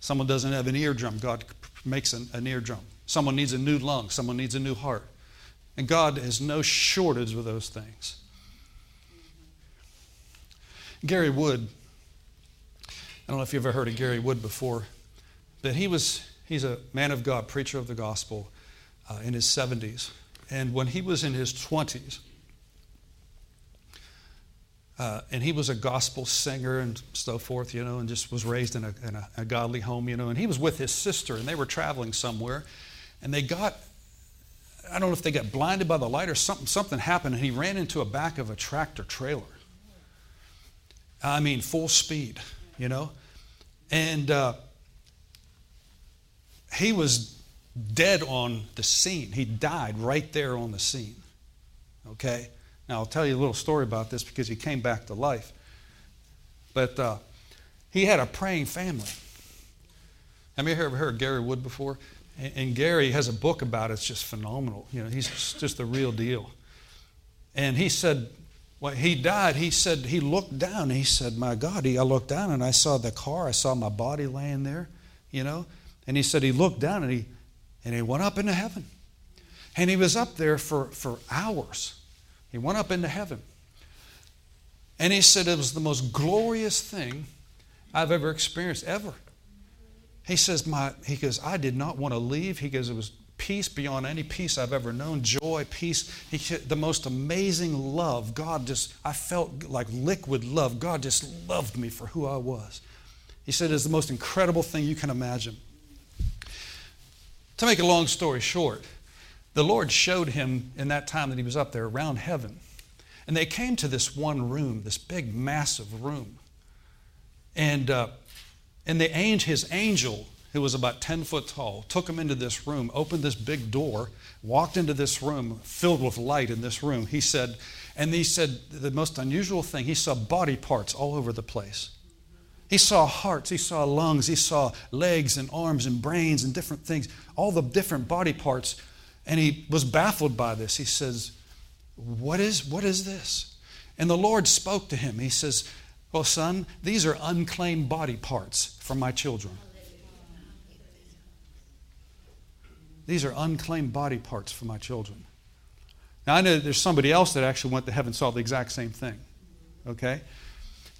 Someone doesn't have an eardrum, God makes an, an eardrum. Someone needs a new lung, someone needs a new heart. And God has no shortage with those things. Gary Wood, I don't know if you've ever heard of Gary Wood before, but he was he's a man of God, preacher of the gospel uh, in his 70s. And when he was in his 20s, uh, and he was a gospel singer and so forth, you know, and just was raised in, a, in a, a, godly home, you know. And he was with his sister, and they were traveling somewhere, and they got, I don't know if they got blinded by the light or something. Something happened, and he ran into a back of a tractor trailer. I mean, full speed, you know, and uh, he was dead on the scene. He died right there on the scene. Okay. Now, I'll tell you a little story about this because he came back to life. But uh, he had a praying family. Have you ever heard Gary Wood before? And, and Gary has a book about it. It's just phenomenal. You know, he's just the real deal. And he said, when he died, he said, he looked down he said, My God, he, I looked down and I saw the car. I saw my body laying there, you know. And he said he looked down and he, and he went up into heaven. And he was up there for, for hours. He went up into heaven. And he said it was the most glorious thing I've ever experienced, ever. He says, my, he goes, I did not want to leave. He goes, it was peace beyond any peace I've ever known, joy, peace. He, the most amazing love. God just, I felt like liquid love. God just loved me for who I was. He said it's the most incredible thing you can imagine. To make a long story short, the Lord showed him in that time that he was up there around heaven. And they came to this one room, this big, massive room. And uh, And the angel, his angel, who was about 10 foot tall, took him into this room, opened this big door, walked into this room filled with light in this room. He said, and he said the most unusual thing, he saw body parts all over the place. He saw hearts, he saw lungs, he saw legs and arms and brains and different things, all the different body parts. And he was baffled by this. He says, What is, what is this? And the Lord spoke to him. He says, Well, son, these are unclaimed body parts from my children. These are unclaimed body parts for my children. Now, I know there's somebody else that actually went to heaven and saw the exact same thing. Okay?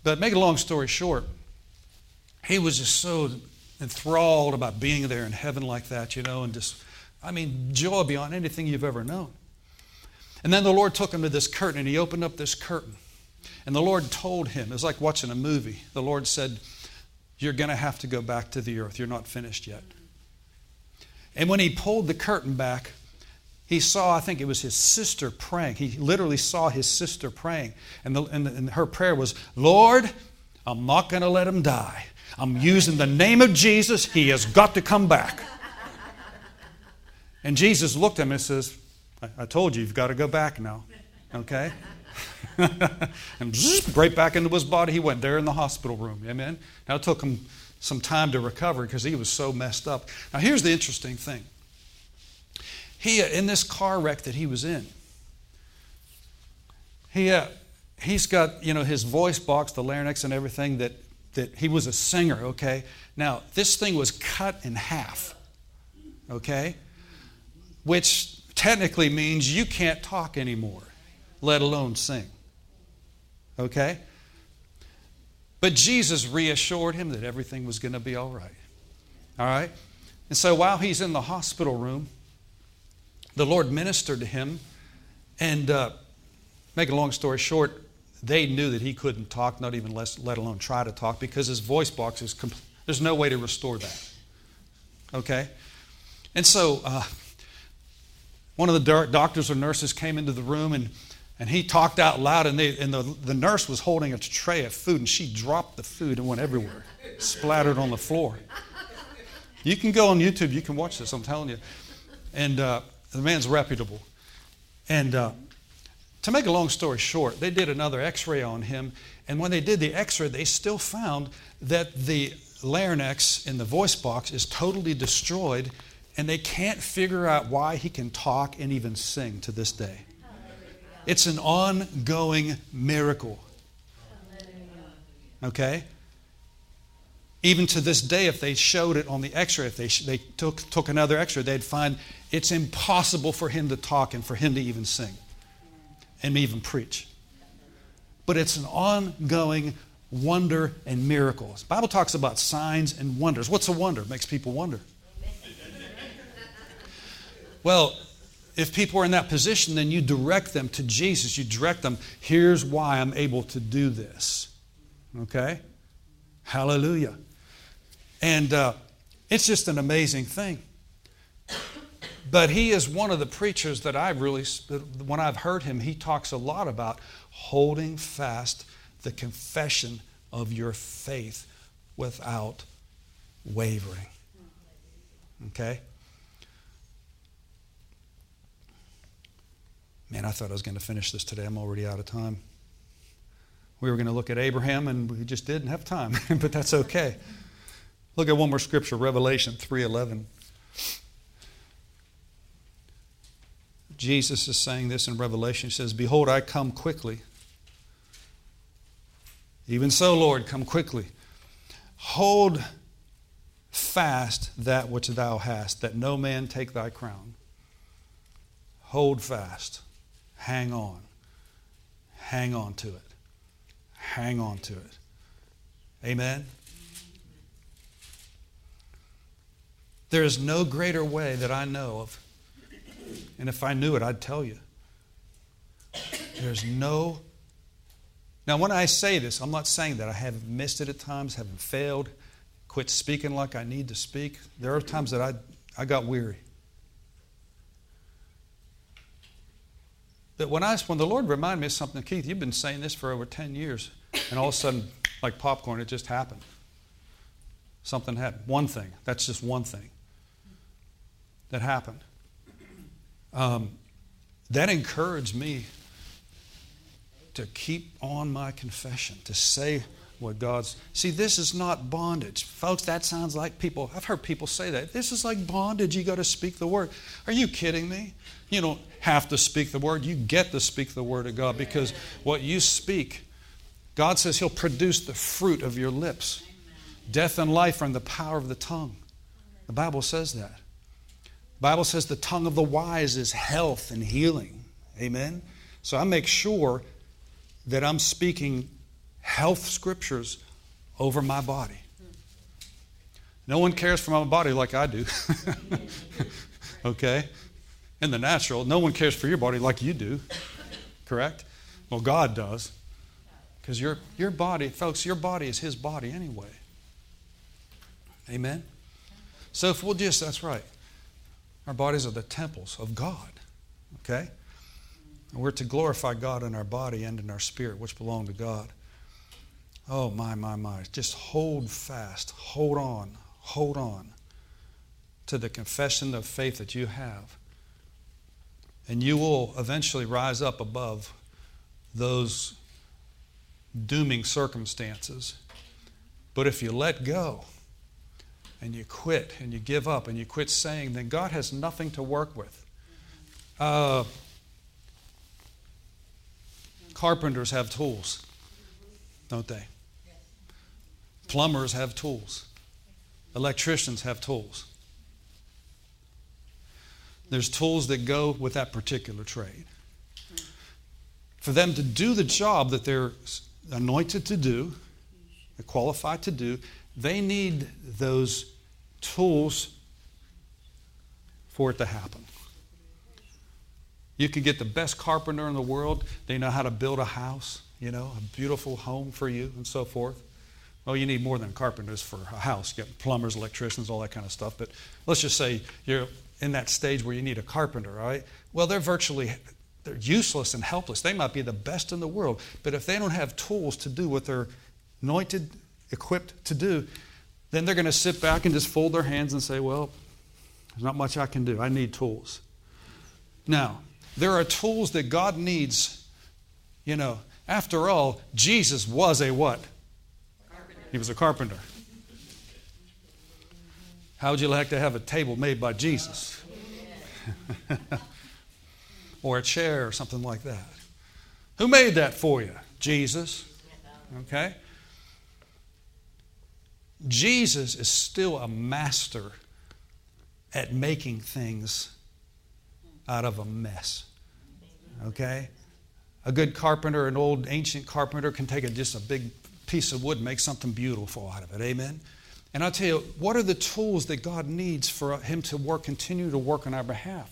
But make a long story short, he was just so enthralled about being there in heaven like that, you know, and just, I mean, joy beyond anything you've ever known. And then the Lord took him to this curtain and he opened up this curtain. And the Lord told him, it was like watching a movie. The Lord said, You're going to have to go back to the earth. You're not finished yet. And when he pulled the curtain back, he saw, I think it was his sister praying. He literally saw his sister praying. And, the, and, the, and her prayer was, Lord, I'm not going to let him die. I'm using the name of Jesus. He has got to come back. And Jesus looked at him and says, I, I told you, you've got to go back now. Okay? and zzz, right back into his body he went there in the hospital room. Amen? Now it took him some time to recover because he was so messed up. Now here's the interesting thing. He, in this car wreck that he was in, he, uh, he's got, you know, his voice box, the larynx and everything that, that he was a singer, okay? Now, this thing was cut in half, okay? Which technically means you can't talk anymore, let alone sing, okay? But Jesus reassured him that everything was going to be all right, all right? And so while he's in the hospital room, the Lord ministered to him. And uh, make a long story short, they knew that he couldn't talk, not even less, let alone try to talk, because his voice box is compl- there's no way to restore that. Okay? And so uh, one of the doctors or nurses came into the room and, and he talked out loud, and, they, and the, the nurse was holding a tray of food, and she dropped the food and went everywhere, splattered on the floor. You can go on YouTube, you can watch this, I'm telling you. And uh, the man's reputable. And uh, to make a long story short, they did another x ray on him. And when they did the x ray, they still found that the larynx in the voice box is totally destroyed. And they can't figure out why he can talk and even sing to this day. It's an ongoing miracle. Okay? Even to this day, if they showed it on the x ray, if they, they took, took another x ray, they'd find it's impossible for him to talk and for him to even sing and even preach. But it's an ongoing wonder and miracles. The Bible talks about signs and wonders. What's a wonder? It makes people wonder. Well, if people are in that position, then you direct them to Jesus. You direct them, here's why I'm able to do this. Okay? Hallelujah. And uh, it's just an amazing thing. But he is one of the preachers that I've really, when I've heard him, he talks a lot about holding fast the confession of your faith without wavering. Okay? Man, I thought I was going to finish this today. I'm already out of time. We were going to look at Abraham and we just didn't have time, but that's okay. Look at one more scripture, Revelation 3:11. Jesus is saying this in Revelation. He says, Behold, I come quickly. Even so, Lord, come quickly. Hold fast that which thou hast, that no man take thy crown. Hold fast. Hang on. Hang on to it. Hang on to it. Amen. There is no greater way that I know of and if I knew it, I'd tell you. There's no. Now, when I say this, I'm not saying that I haven't missed it at times, haven't failed, quit speaking like I need to speak. There are times that I, I got weary. But when, I, when the Lord reminded me of something, Keith, you've been saying this for over 10 years, and all of a sudden, like popcorn, it just happened. Something happened. One thing. That's just one thing that happened. Um, that encouraged me to keep on my confession, to say what God's. See, this is not bondage. Folks, that sounds like people, I've heard people say that. This is like bondage. You got to speak the word. Are you kidding me? You don't have to speak the word. You get to speak the word of God because what you speak, God says He'll produce the fruit of your lips. Death and life are in the power of the tongue. The Bible says that. Bible says the tongue of the wise is health and healing. Amen? So I make sure that I'm speaking health scriptures over my body. No one cares for my body like I do. okay? In the natural, no one cares for your body like you do. Correct? Well, God does. Because your, your body, folks, your body is His body anyway. Amen? So if we'll just, that's right. Our bodies are the temples of God. Okay? And we're to glorify God in our body and in our spirit, which belong to God. Oh, my, my, my. Just hold fast, hold on, hold on to the confession of faith that you have. And you will eventually rise up above those dooming circumstances. But if you let go and you quit and you give up and you quit saying, then God has nothing to work with. Uh, carpenters have tools, don't they? Plumbers have tools. Electricians have tools. There's tools that go with that particular trade. For them to do the job that they're anointed to do, qualified to do, they need those tools for it to happen. You could get the best carpenter in the world. They know how to build a house, you know, a beautiful home for you and so forth. Well, you need more than carpenters for a house. You get plumbers, electricians, all that kind of stuff. But let's just say you're in that stage where you need a carpenter, right? Well, they're virtually they're useless and helpless. They might be the best in the world, but if they don't have tools to do what they're anointed, equipped to do, then they're going to sit back and just fold their hands and say, "Well, there's not much I can do. I need tools." Now, there are tools that God needs. You know, after all, Jesus was a what? He was a carpenter. How would you like to have a table made by Jesus? or a chair or something like that. Who made that for you? Jesus. Okay? Jesus is still a master at making things out of a mess. Okay? A good carpenter, an old ancient carpenter, can take a, just a big piece of wood and make something beautiful out of it. Amen? And I'll tell you, what are the tools that God needs for Him to work, continue to work on our behalf?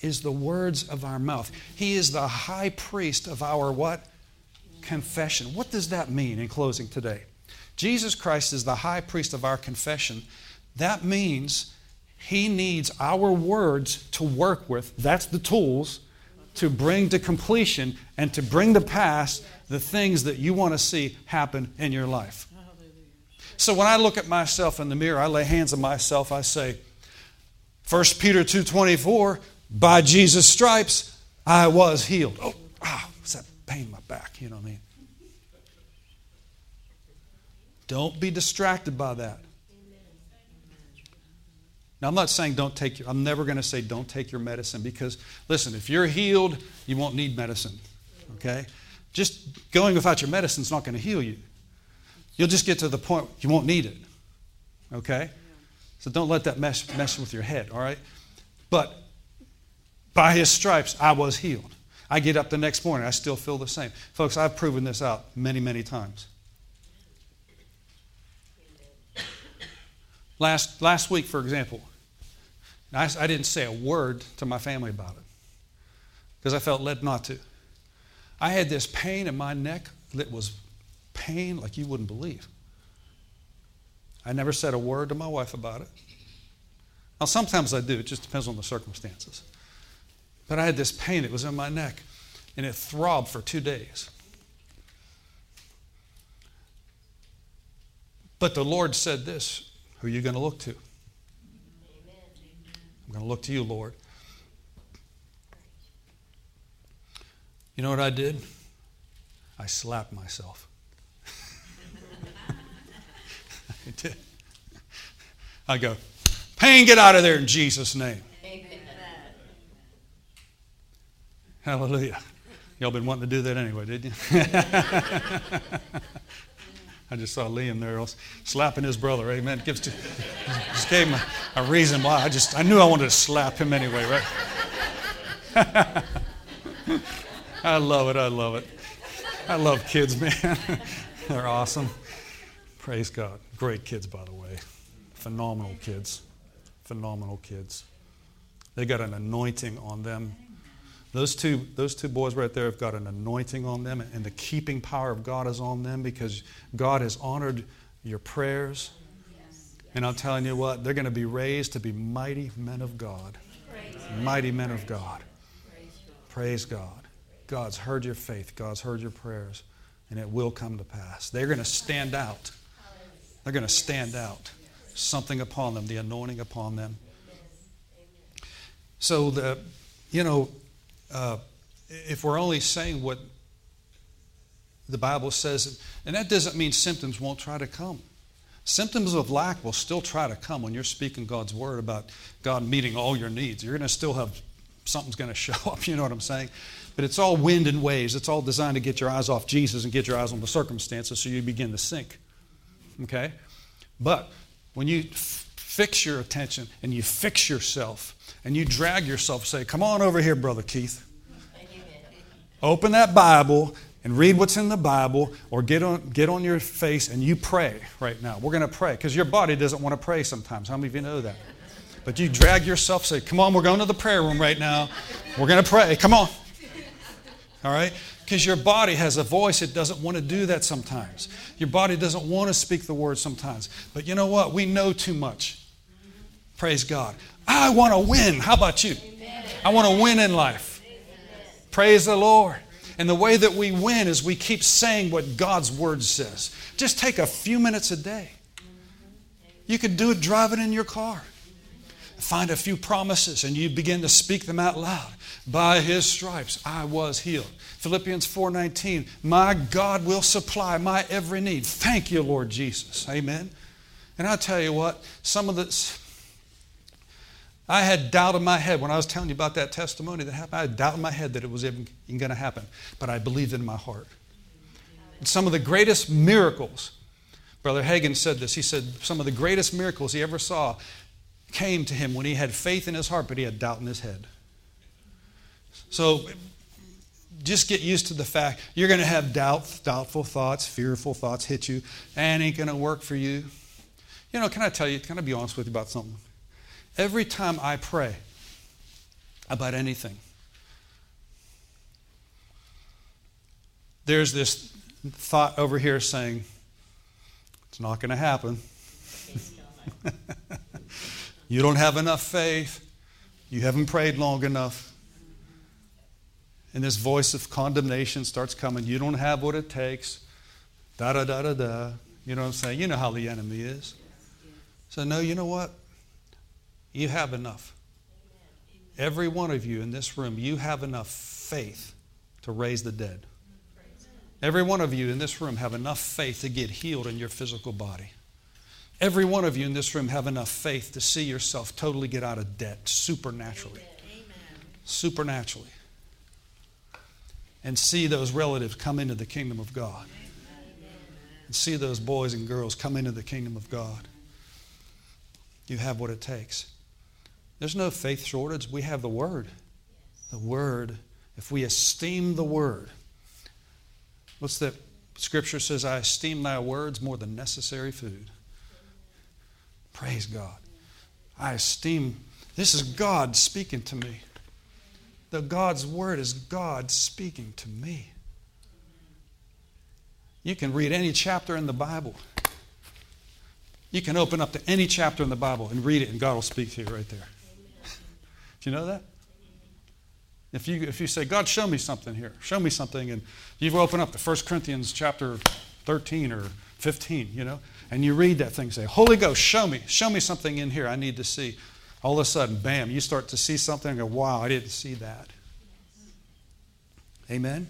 Is the words of our mouth. He is the high priest of our what? Confession. What does that mean in closing today? Jesus Christ is the high priest of our confession. That means He needs our words to work with. That's the tools to bring to completion and to bring to pass the things that you want to see happen in your life. So when I look at myself in the mirror, I lay hands on myself, I say, 1 Peter 2.24, by Jesus' stripes, I was healed. Oh, ah, what's that pain in my back? You know what I mean? Don't be distracted by that. Now, I'm not saying don't take your, I'm never going to say don't take your medicine because, listen, if you're healed, you won't need medicine. Okay? Just going without your medicine is not going to heal you. You'll just get to the point you won't need it. Okay? So don't let that mess, mess with your head, all right? But by his stripes, I was healed. I get up the next morning, I still feel the same. Folks, I've proven this out many, many times. Last, last week, for example, I, I didn't say a word to my family about it because I felt led not to. I had this pain in my neck that was pain like you wouldn't believe. I never said a word to my wife about it. Now, sometimes I do, it just depends on the circumstances. But I had this pain that was in my neck, and it throbbed for two days. But the Lord said this Who are you going to look to? I'm going to look to you, Lord. You know what I did? I slapped myself. I did. I go, pain, get out of there in Jesus' name. Amen. Hallelujah. Y'all been wanting to do that anyway, didn't you? I just saw Liam there slapping his brother. Amen. Gives to, just gave him a, a, reason why. I just I knew I wanted to slap him anyway, right? I love it. I love it. I love kids, man. They're awesome. Praise God. Great kids, by the way. Phenomenal kids. Phenomenal kids. They got an anointing on them those two, those two boys right there have got an anointing on them, and the keeping power of God is on them because God has honored your prayers. And I'm telling you what, they're going to be raised to be mighty men of God. Mighty men of God. Praise God. God's heard your faith, God's heard your prayers, and it will come to pass. They're going to stand out. They're going to stand out. Something upon them, the anointing upon them. So the, you know, uh, if we're only saying what the Bible says, and that doesn't mean symptoms won't try to come. Symptoms of lack will still try to come when you're speaking God's word about God meeting all your needs. You're going to still have something's going to show up, you know what I'm saying? But it's all wind and waves. It's all designed to get your eyes off Jesus and get your eyes on the circumstances so you begin to sink. Okay? But when you fix your attention and you fix yourself and you drag yourself, say, Come on over here, Brother Keith. Open that Bible and read what's in the Bible or get on, get on your face and you pray right now. We're going to pray because your body doesn't want to pray sometimes. How many of you know that? But you drag yourself, say, Come on, we're going to the prayer room right now. We're going to pray. Come on. All right? Because your body has a voice, it doesn't want to do that sometimes. Your body doesn't want to speak the word sometimes. But you know what? We know too much. Praise God. I want to win. How about you? I want to win in life. Praise the Lord. And the way that we win is we keep saying what God's word says. Just take a few minutes a day. You could do it driving in your car. Find a few promises and you begin to speak them out loud. By his stripes I was healed. Philippians 4:19, my God will supply my every need. Thank you, Lord Jesus. Amen. And I tell you what, some of the I had doubt in my head when I was telling you about that testimony that happened. I had doubt in my head that it was even, going to happen, but I believed it in my heart. And some of the greatest miracles, Brother Hagin said this. He said some of the greatest miracles he ever saw came to him when he had faith in his heart, but he had doubt in his head. So just get used to the fact you're going to have doubt, doubtful thoughts, fearful thoughts hit you, and ain't going to work for you. You know, can I tell you, can I be honest with you about something? Every time I pray about anything, there's this thought over here saying, it's not going to happen. you don't have enough faith. You haven't prayed long enough. And this voice of condemnation starts coming. You don't have what it takes. Da da da da da. You know what I'm saying? You know how the enemy is. So, no, you know what? You have enough. Every one of you in this room, you have enough faith to raise the dead. Every one of you in this room have enough faith to get healed in your physical body. Every one of you in this room have enough faith to see yourself totally get out of debt supernaturally. Supernaturally. And see those relatives come into the kingdom of God. And see those boys and girls come into the kingdom of God. You have what it takes. There's no faith shortage. We have the Word. The Word. If we esteem the Word, what's that? Scripture says, I esteem thy words more than necessary food. Praise God. I esteem, this is God speaking to me. The God's Word is God speaking to me. You can read any chapter in the Bible. You can open up to any chapter in the Bible and read it, and God will speak to you right there. You know that? If you, if you say, God, show me something here, show me something, and you've opened up to 1 Corinthians chapter 13 or 15, you know, and you read that thing, say, Holy Ghost, show me, show me something in here I need to see. All of a sudden, bam, you start to see something and go, wow, I didn't see that. Amen?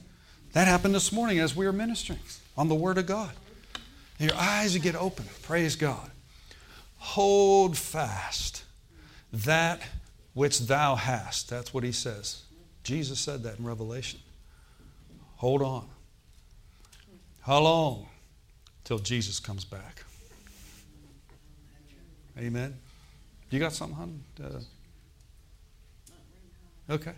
That happened this morning as we were ministering on the Word of God. Your eyes get open. Praise God. Hold fast that which thou hast. That's what he says. Jesus said that in Revelation. Hold on. How long? Till Jesus comes back. Amen. You got something, hon? Uh, okay.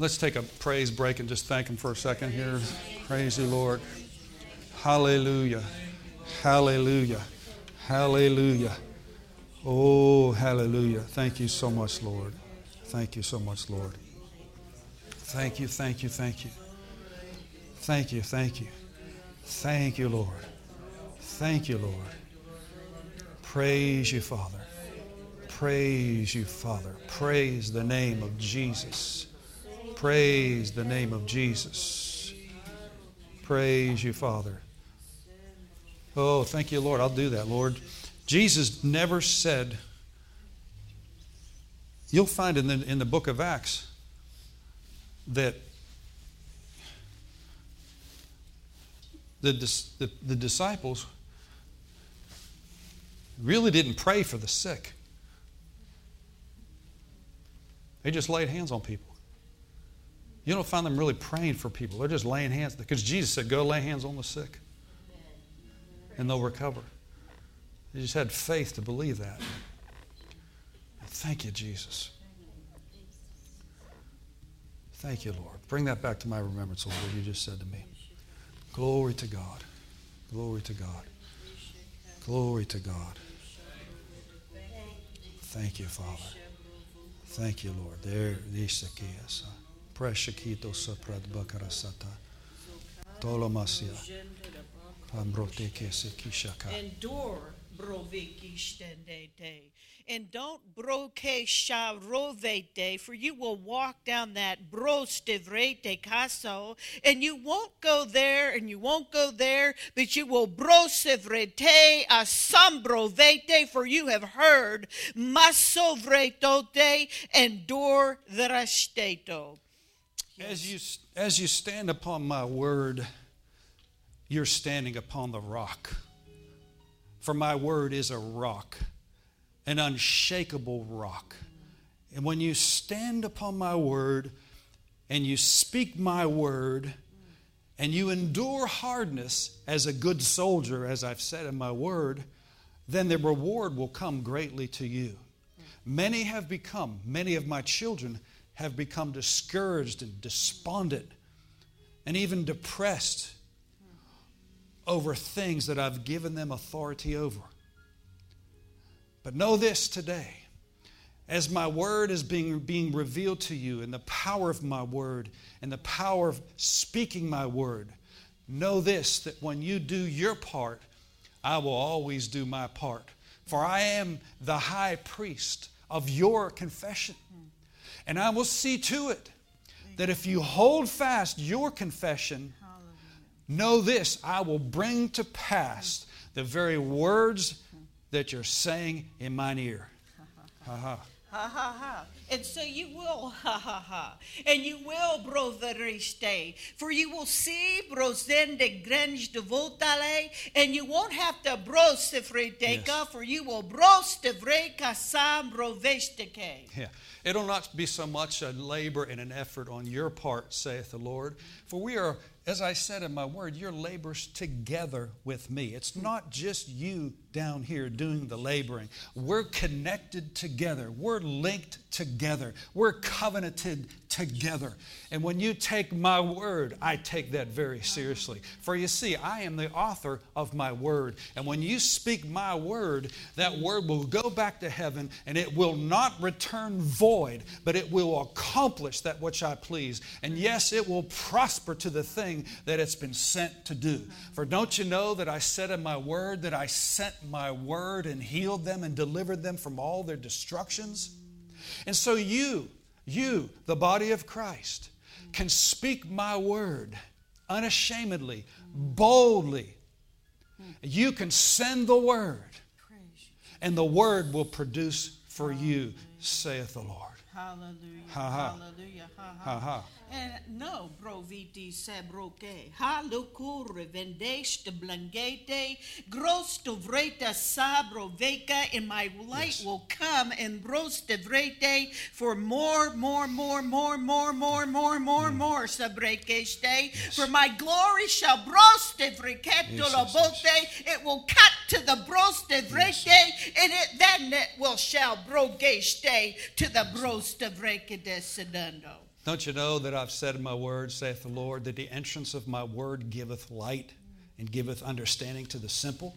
Let's take a praise break and just thank Him for a second here. Praise the Lord. Hallelujah. Hallelujah. Hallelujah. Oh, hallelujah. Thank you so much, Lord. Thank you so much, Lord. Thank you, thank you, thank you. Thank you, thank you. Thank you, Lord. Thank you, Lord. Praise you, Father. Praise you, Father. Praise the name of Jesus. Praise the name of Jesus. Praise you, Father. Oh, thank you, Lord. I'll do that, Lord. Jesus never said, you'll find in the, in the book of Acts that the, the, the disciples really didn't pray for the sick. They just laid hands on people. You don't find them really praying for people. They're just laying hands because Jesus said, Go lay hands on the sick and they'll recover. They just had faith to believe that. Thank you, Jesus. Thank you, Lord. Bring that back to my remembrance, Lord, what you just said to me. Glory to God. Glory to God. Glory to God. Thank you, Father. Thank you, Lord. There, Nisakiyasa. Preshakito saprad bakarasata. Tolomasia. Kese kishaka. Endure and don't broke sharovete, for you will walk down that brostivrete caso, and you won't go there and you won't go there, but you will brostivrete asombrovete, for you have heard masovretote endure drasteto. As you, as you stand upon my word, you're standing upon the rock. For my word is a rock, an unshakable rock. And when you stand upon my word and you speak my word and you endure hardness as a good soldier, as I've said in my word, then the reward will come greatly to you. Many have become, many of my children have become discouraged and despondent and even depressed over things that I've given them authority over. But know this today as my word is being, being revealed to you and the power of my word and the power of speaking my word, know this that when you do your part, I will always do my part. For I am the high priest of your confession. And I will see to it that if you hold fast your confession, Know this I will bring to pass the very words that you're saying in mine ear. Ha ha. Ha ha ha. And so you will, ha ha ha. And you will, broveriste. For you will see, brozen de grange de votale, and you won't have to brosifreteka, yes. for you will brostivreka sam brovesteke. Yeah. It'll not be so much a labor and an effort on your part, saith the Lord. For we are as I said in my word, your labors together with me. It's not just you down here doing the laboring. We're connected together. We're linked together. We're covenanted together. And when you take my word, I take that very seriously. For you see, I am the author of my word. And when you speak my word, that word will go back to heaven and it will not return void, but it will accomplish that which I please. And yes, it will prosper to the thing that it's been sent to do. For don't you know that I said in my word that I sent my word and healed them and delivered them from all their destructions? And so you, you, the body of Christ, can speak my word unashamedly, boldly, You can send the word, and the word will produce for you, saith the Lord. Hallelujah. Ha, ha. Hallelujah. Ha ha. Ha ha. And no, bro viti se broke. Halukur vendeste blangete. Gross to vreta sabro veka. And my light will come and bros de vrete for more, more, more, more, more, more, more, more, mm. more sabrekeste. For my glory shall bros de vreketo Yes, lo yes, bote. It will cut to the bros de vrete. And it then it will shall brogeste to the bros de vreke de sedando. Don't you know that I've said in my word, saith the Lord, that the entrance of my word giveth light and giveth understanding to the simple?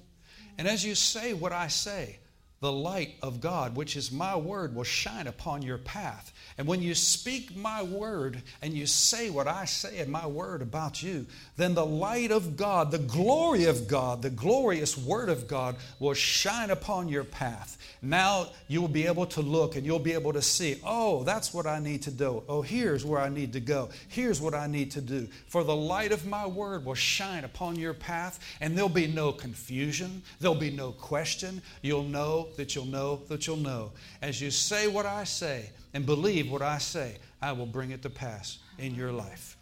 And as you say what I say, the light of God, which is my word, will shine upon your path. And when you speak my word and you say what I say in my word about you, then the light of God, the glory of God, the glorious word of God will shine upon your path. Now you will be able to look and you'll be able to see, oh, that's what I need to do. Oh, here's where I need to go. Here's what I need to do. For the light of my word will shine upon your path, and there'll be no confusion. There'll be no question. You'll know that you'll know that you'll know. As you say what I say and believe what I say, I will bring it to pass in your life.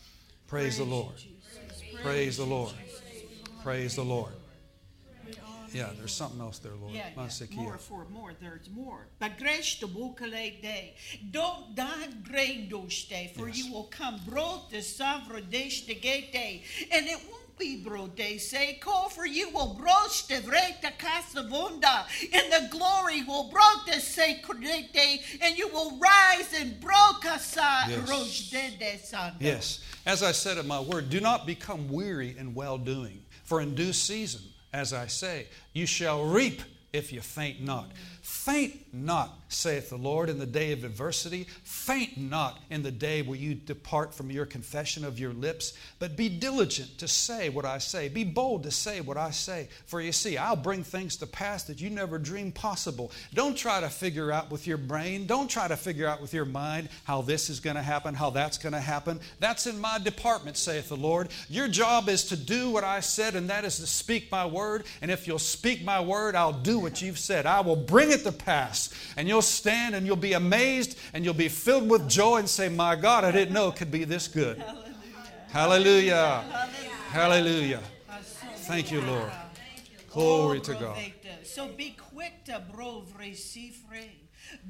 Praise the Lord. Praise the Lord. Praise the Lord. Yeah, there's something else there, Lord. Yeah, yeah. More for more. There's more. Bagresh to bukale day. Don't dan grain day, for Yes. you will come bro to savra desh de gate day. And it won't be bro day say, call for you will broach de vreta casa vunda. And the glory will bro to say day, and you will rise and bro casa Yes. rosh de de sanda. Yes. As I said in my word, do not become weary in well doing, for in due season, as I say, you shall reap if you faint not. Faint not, saith the Lord, in the day of adversity. Faint not in the day where you depart from your confession of your lips, but be diligent to say what I say. Be bold to say what I say. For you see, I'll bring things to pass that you never dreamed possible. Don't try to figure out with your brain, don't try to figure out with your mind how this is going to happen, how that's going to happen. That's in my department, saith the Lord. Your job is to do what I said, and that is to speak my word. And if you'll speak my word, I'll do what you've said. I will bring it to pass. And you'll stand and you'll be amazed and you'll be filled with joy and say, My God, I didn't know it could be this good. Hallelujah. Hallelujah. Thank you, Lord. Glory to God. So be quick to bro receive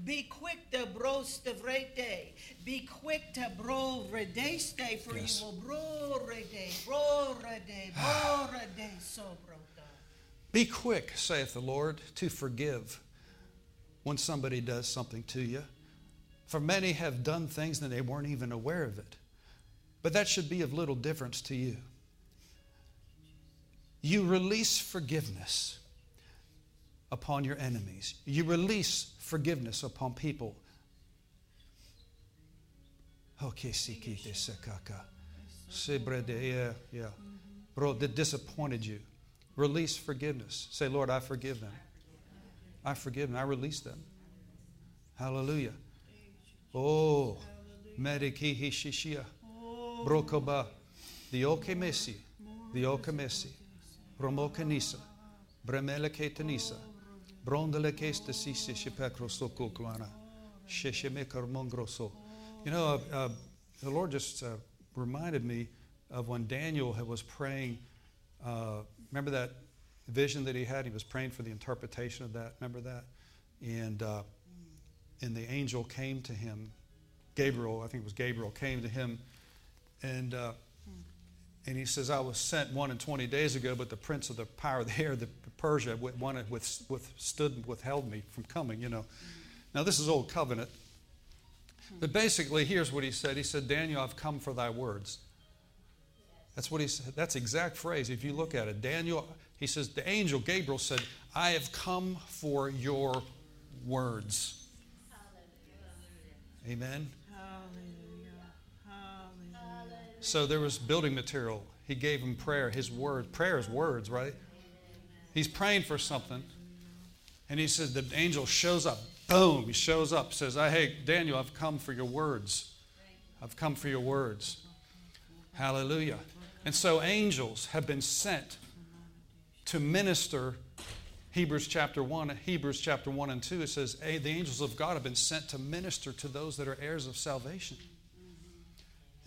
Be quick to bro stevrete. Be quick to bro redeste for Yes. you will bro rede, bro rede, bro rede so brota. Be quick, saith the Lord, to forgive when somebody does something to you. For many have done things and they weren't even aware of it. But that should be of little difference to you. You release forgiveness upon your enemies. You release forgiveness upon people. Okay, sikite sekaka. Sibrede, yeah, yeah. Bro, that disappointed you. Release forgiveness. Say, Lord, I forgive them. I forgive them. I release them. Hallelujah. Oh, mediki hishishia. Brokoba. The okemesi. The okemesi. Bromokanisa. Bremele ketanisa. Brondele kesta sisi shipekroso mongroso. You know, uh, uh, the Lord just uh, reminded me of when Daniel was praying. Uh, remember that vision that he had? He was praying for the interpretation of that. Remember that? And, uh, and the angel came to him. Gabriel, I think it was Gabriel, came to him. And, uh, and he says, I was sent one and 20 days ago, but the prince of the power of the air, the Persia, wanted, with, withstood and withheld me from coming, you know. Now, this is Old Covenant. But basically, here's what he said. He said, Daniel, I've come for thy words. That's what he said. That's exact phrase. If you look at it, Daniel, he says, the angel Gabriel said, I have come for your words. Amen. Hallelujah. Hallelujah. So there was building material. He gave him prayer, his word. Prayer is words, right? He's praying for something. And he says, the angel shows up. Boom, he shows up, says, I, Hey, Daniel, I've come for your words. I've come for your words. Hallelujah. And so angels have been sent to minister Hebrews chapter 1, Hebrews chapter 1 and 2, it says, hey, the angels of God have been sent to minister to those that are heirs of salvation.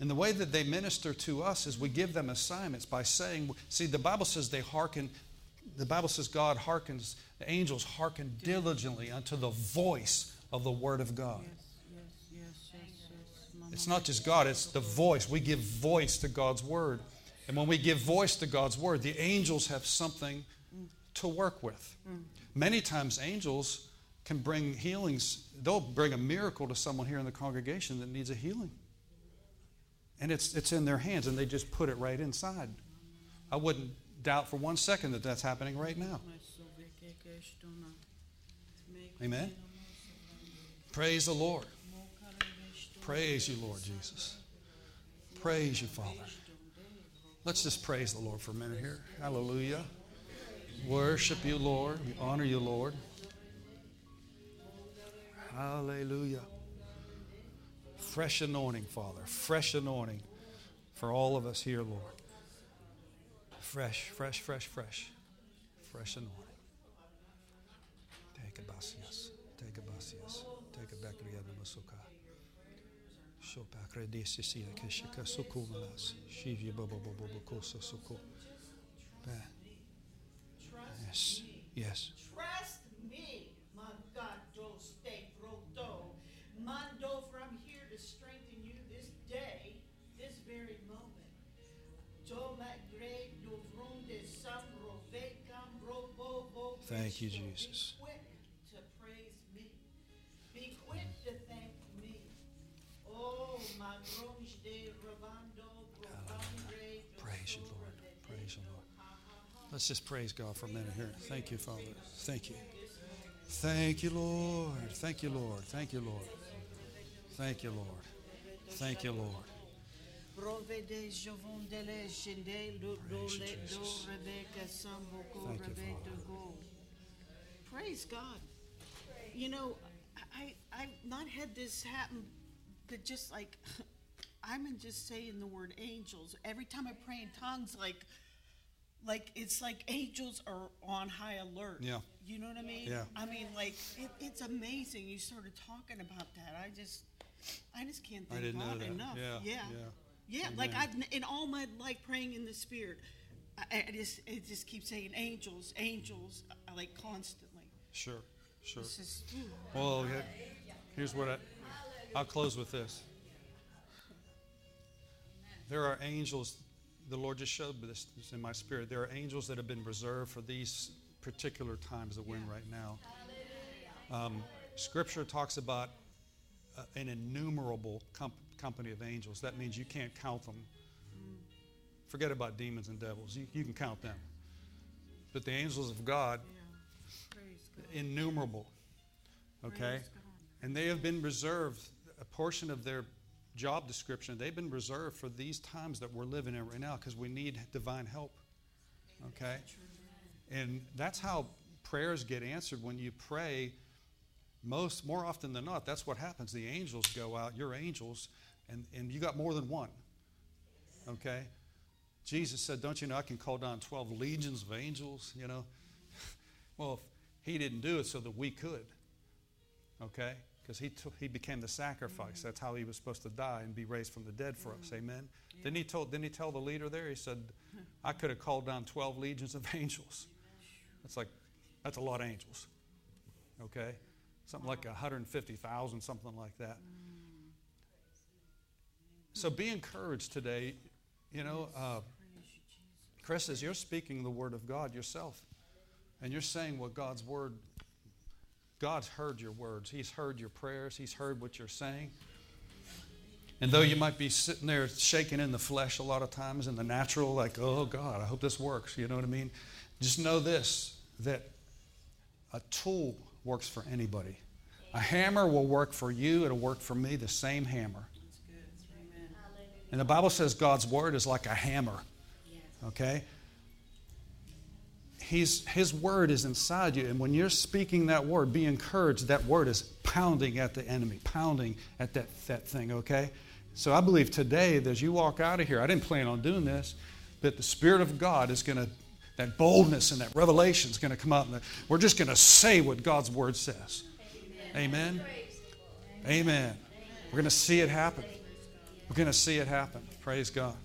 And the way that they minister to us is we give them assignments by saying, see, the Bible says they hearken, the Bible says God hearkens, the angels hearken diligently unto the voice of the Word of God. It's not just God, it's the voice. We give voice to God's Word. And when we give voice to God's Word, the angels have something to work with. Many times, angels can bring healings, they'll bring a miracle to someone here in the congregation that needs a healing. And it's, it's in their hands, and they just put it right inside. I wouldn't doubt for one second that that's happening right now. Amen. Praise the Lord. Praise you, Lord Jesus. Praise you, Father. Let's just praise the Lord for a minute here. Hallelujah. Worship you, Lord. We honor you, Lord. Hallelujah. Fresh anointing, Father. Fresh anointing for all of us here, Lord. Fresh, fresh, fresh, fresh. Fresh anointing. Basias. Take Suku. Yes. Yes. Trust me, here to strengthen you this day, this very moment. Thank you, Jesus. Let's just praise God for a minute here. Thank you, Father. Thank you. Thank you, Lord. Thank you, Lord. Thank you, Lord. Thank you, Lord. Thank you, Lord. Provede jovondele shinde do do Praise you, le do Jesus. Rebecca sambo ko Thank you, Rebecca Father. go. Praise God. You know, I I've not had this happen, but just like I'm just saying the word angels every time I pray in tongues, like like it's like angels are on high alert. Yeah. You know what I mean? Yeah. I mean, like it, it's amazing. You started talking about that. I just, I just can't I thank didn't know that. enough. Yeah, yeah, yeah. Yeah, Like I've in all my life praying in the spirit, I, I just it just keeps saying angels, angels, uh, like constantly. Sure, sure. Just. Well, here's what I, I'll close with this. There are angels, the Lord just showed me this in my spirit. There are angels that have been reserved for these particular times that we're in right now. Um, scripture talks about uh, an innumerable com- company of angels. That means you can't count them. Forget about demons and devils. You, you can count them. But the angels of God, innumerable. Okay? And they have been reserved, a portion of their job description, they've been reserved for these times that we're living in right now because we need divine help. Okay? And that's how prayers get answered when you pray. Most, more often than not, that's what happens. The angels go out, your angels, and, and you got more than one. Okay? Jesus said, Don't you know I can call down 12 legions of angels? You know? Well, he didn't do it so that we could. Okay? Because he, took, he became the sacrifice. That's how he was supposed to die and be raised from the dead for us. Amen? Didn't, he told, didn't he tell the leader there? He said, I could have called down 12 legions of angels. That's like, that's a lot of angels. Okay? Something like 150,000, something like that. So be encouraged today. You know, uh, Chris, as you're speaking the word of God yourself, and you're saying what God's word, God's heard your words. He's heard your prayers. He's heard what you're saying. And though you might be sitting there shaking in the flesh a lot of times in the natural, like, oh God, I hope this works. You know what I mean? Just know this that a tool works for anybody. A hammer will work for you, it'll work for me, the same hammer. And the Bible says God's word is like a hammer. Okay? He's, his word is inside you. And when you're speaking that word, be encouraged. That word is pounding at the enemy, pounding at that, that thing, okay? So I believe today, that as you walk out of here, I didn't plan on doing this, that the Spirit of God is going to that boldness and that revelation is going to come out. And we're just going to say what God's word says. Amen. Amen. We're going to see it happen. We're going to see it happen. Praise God.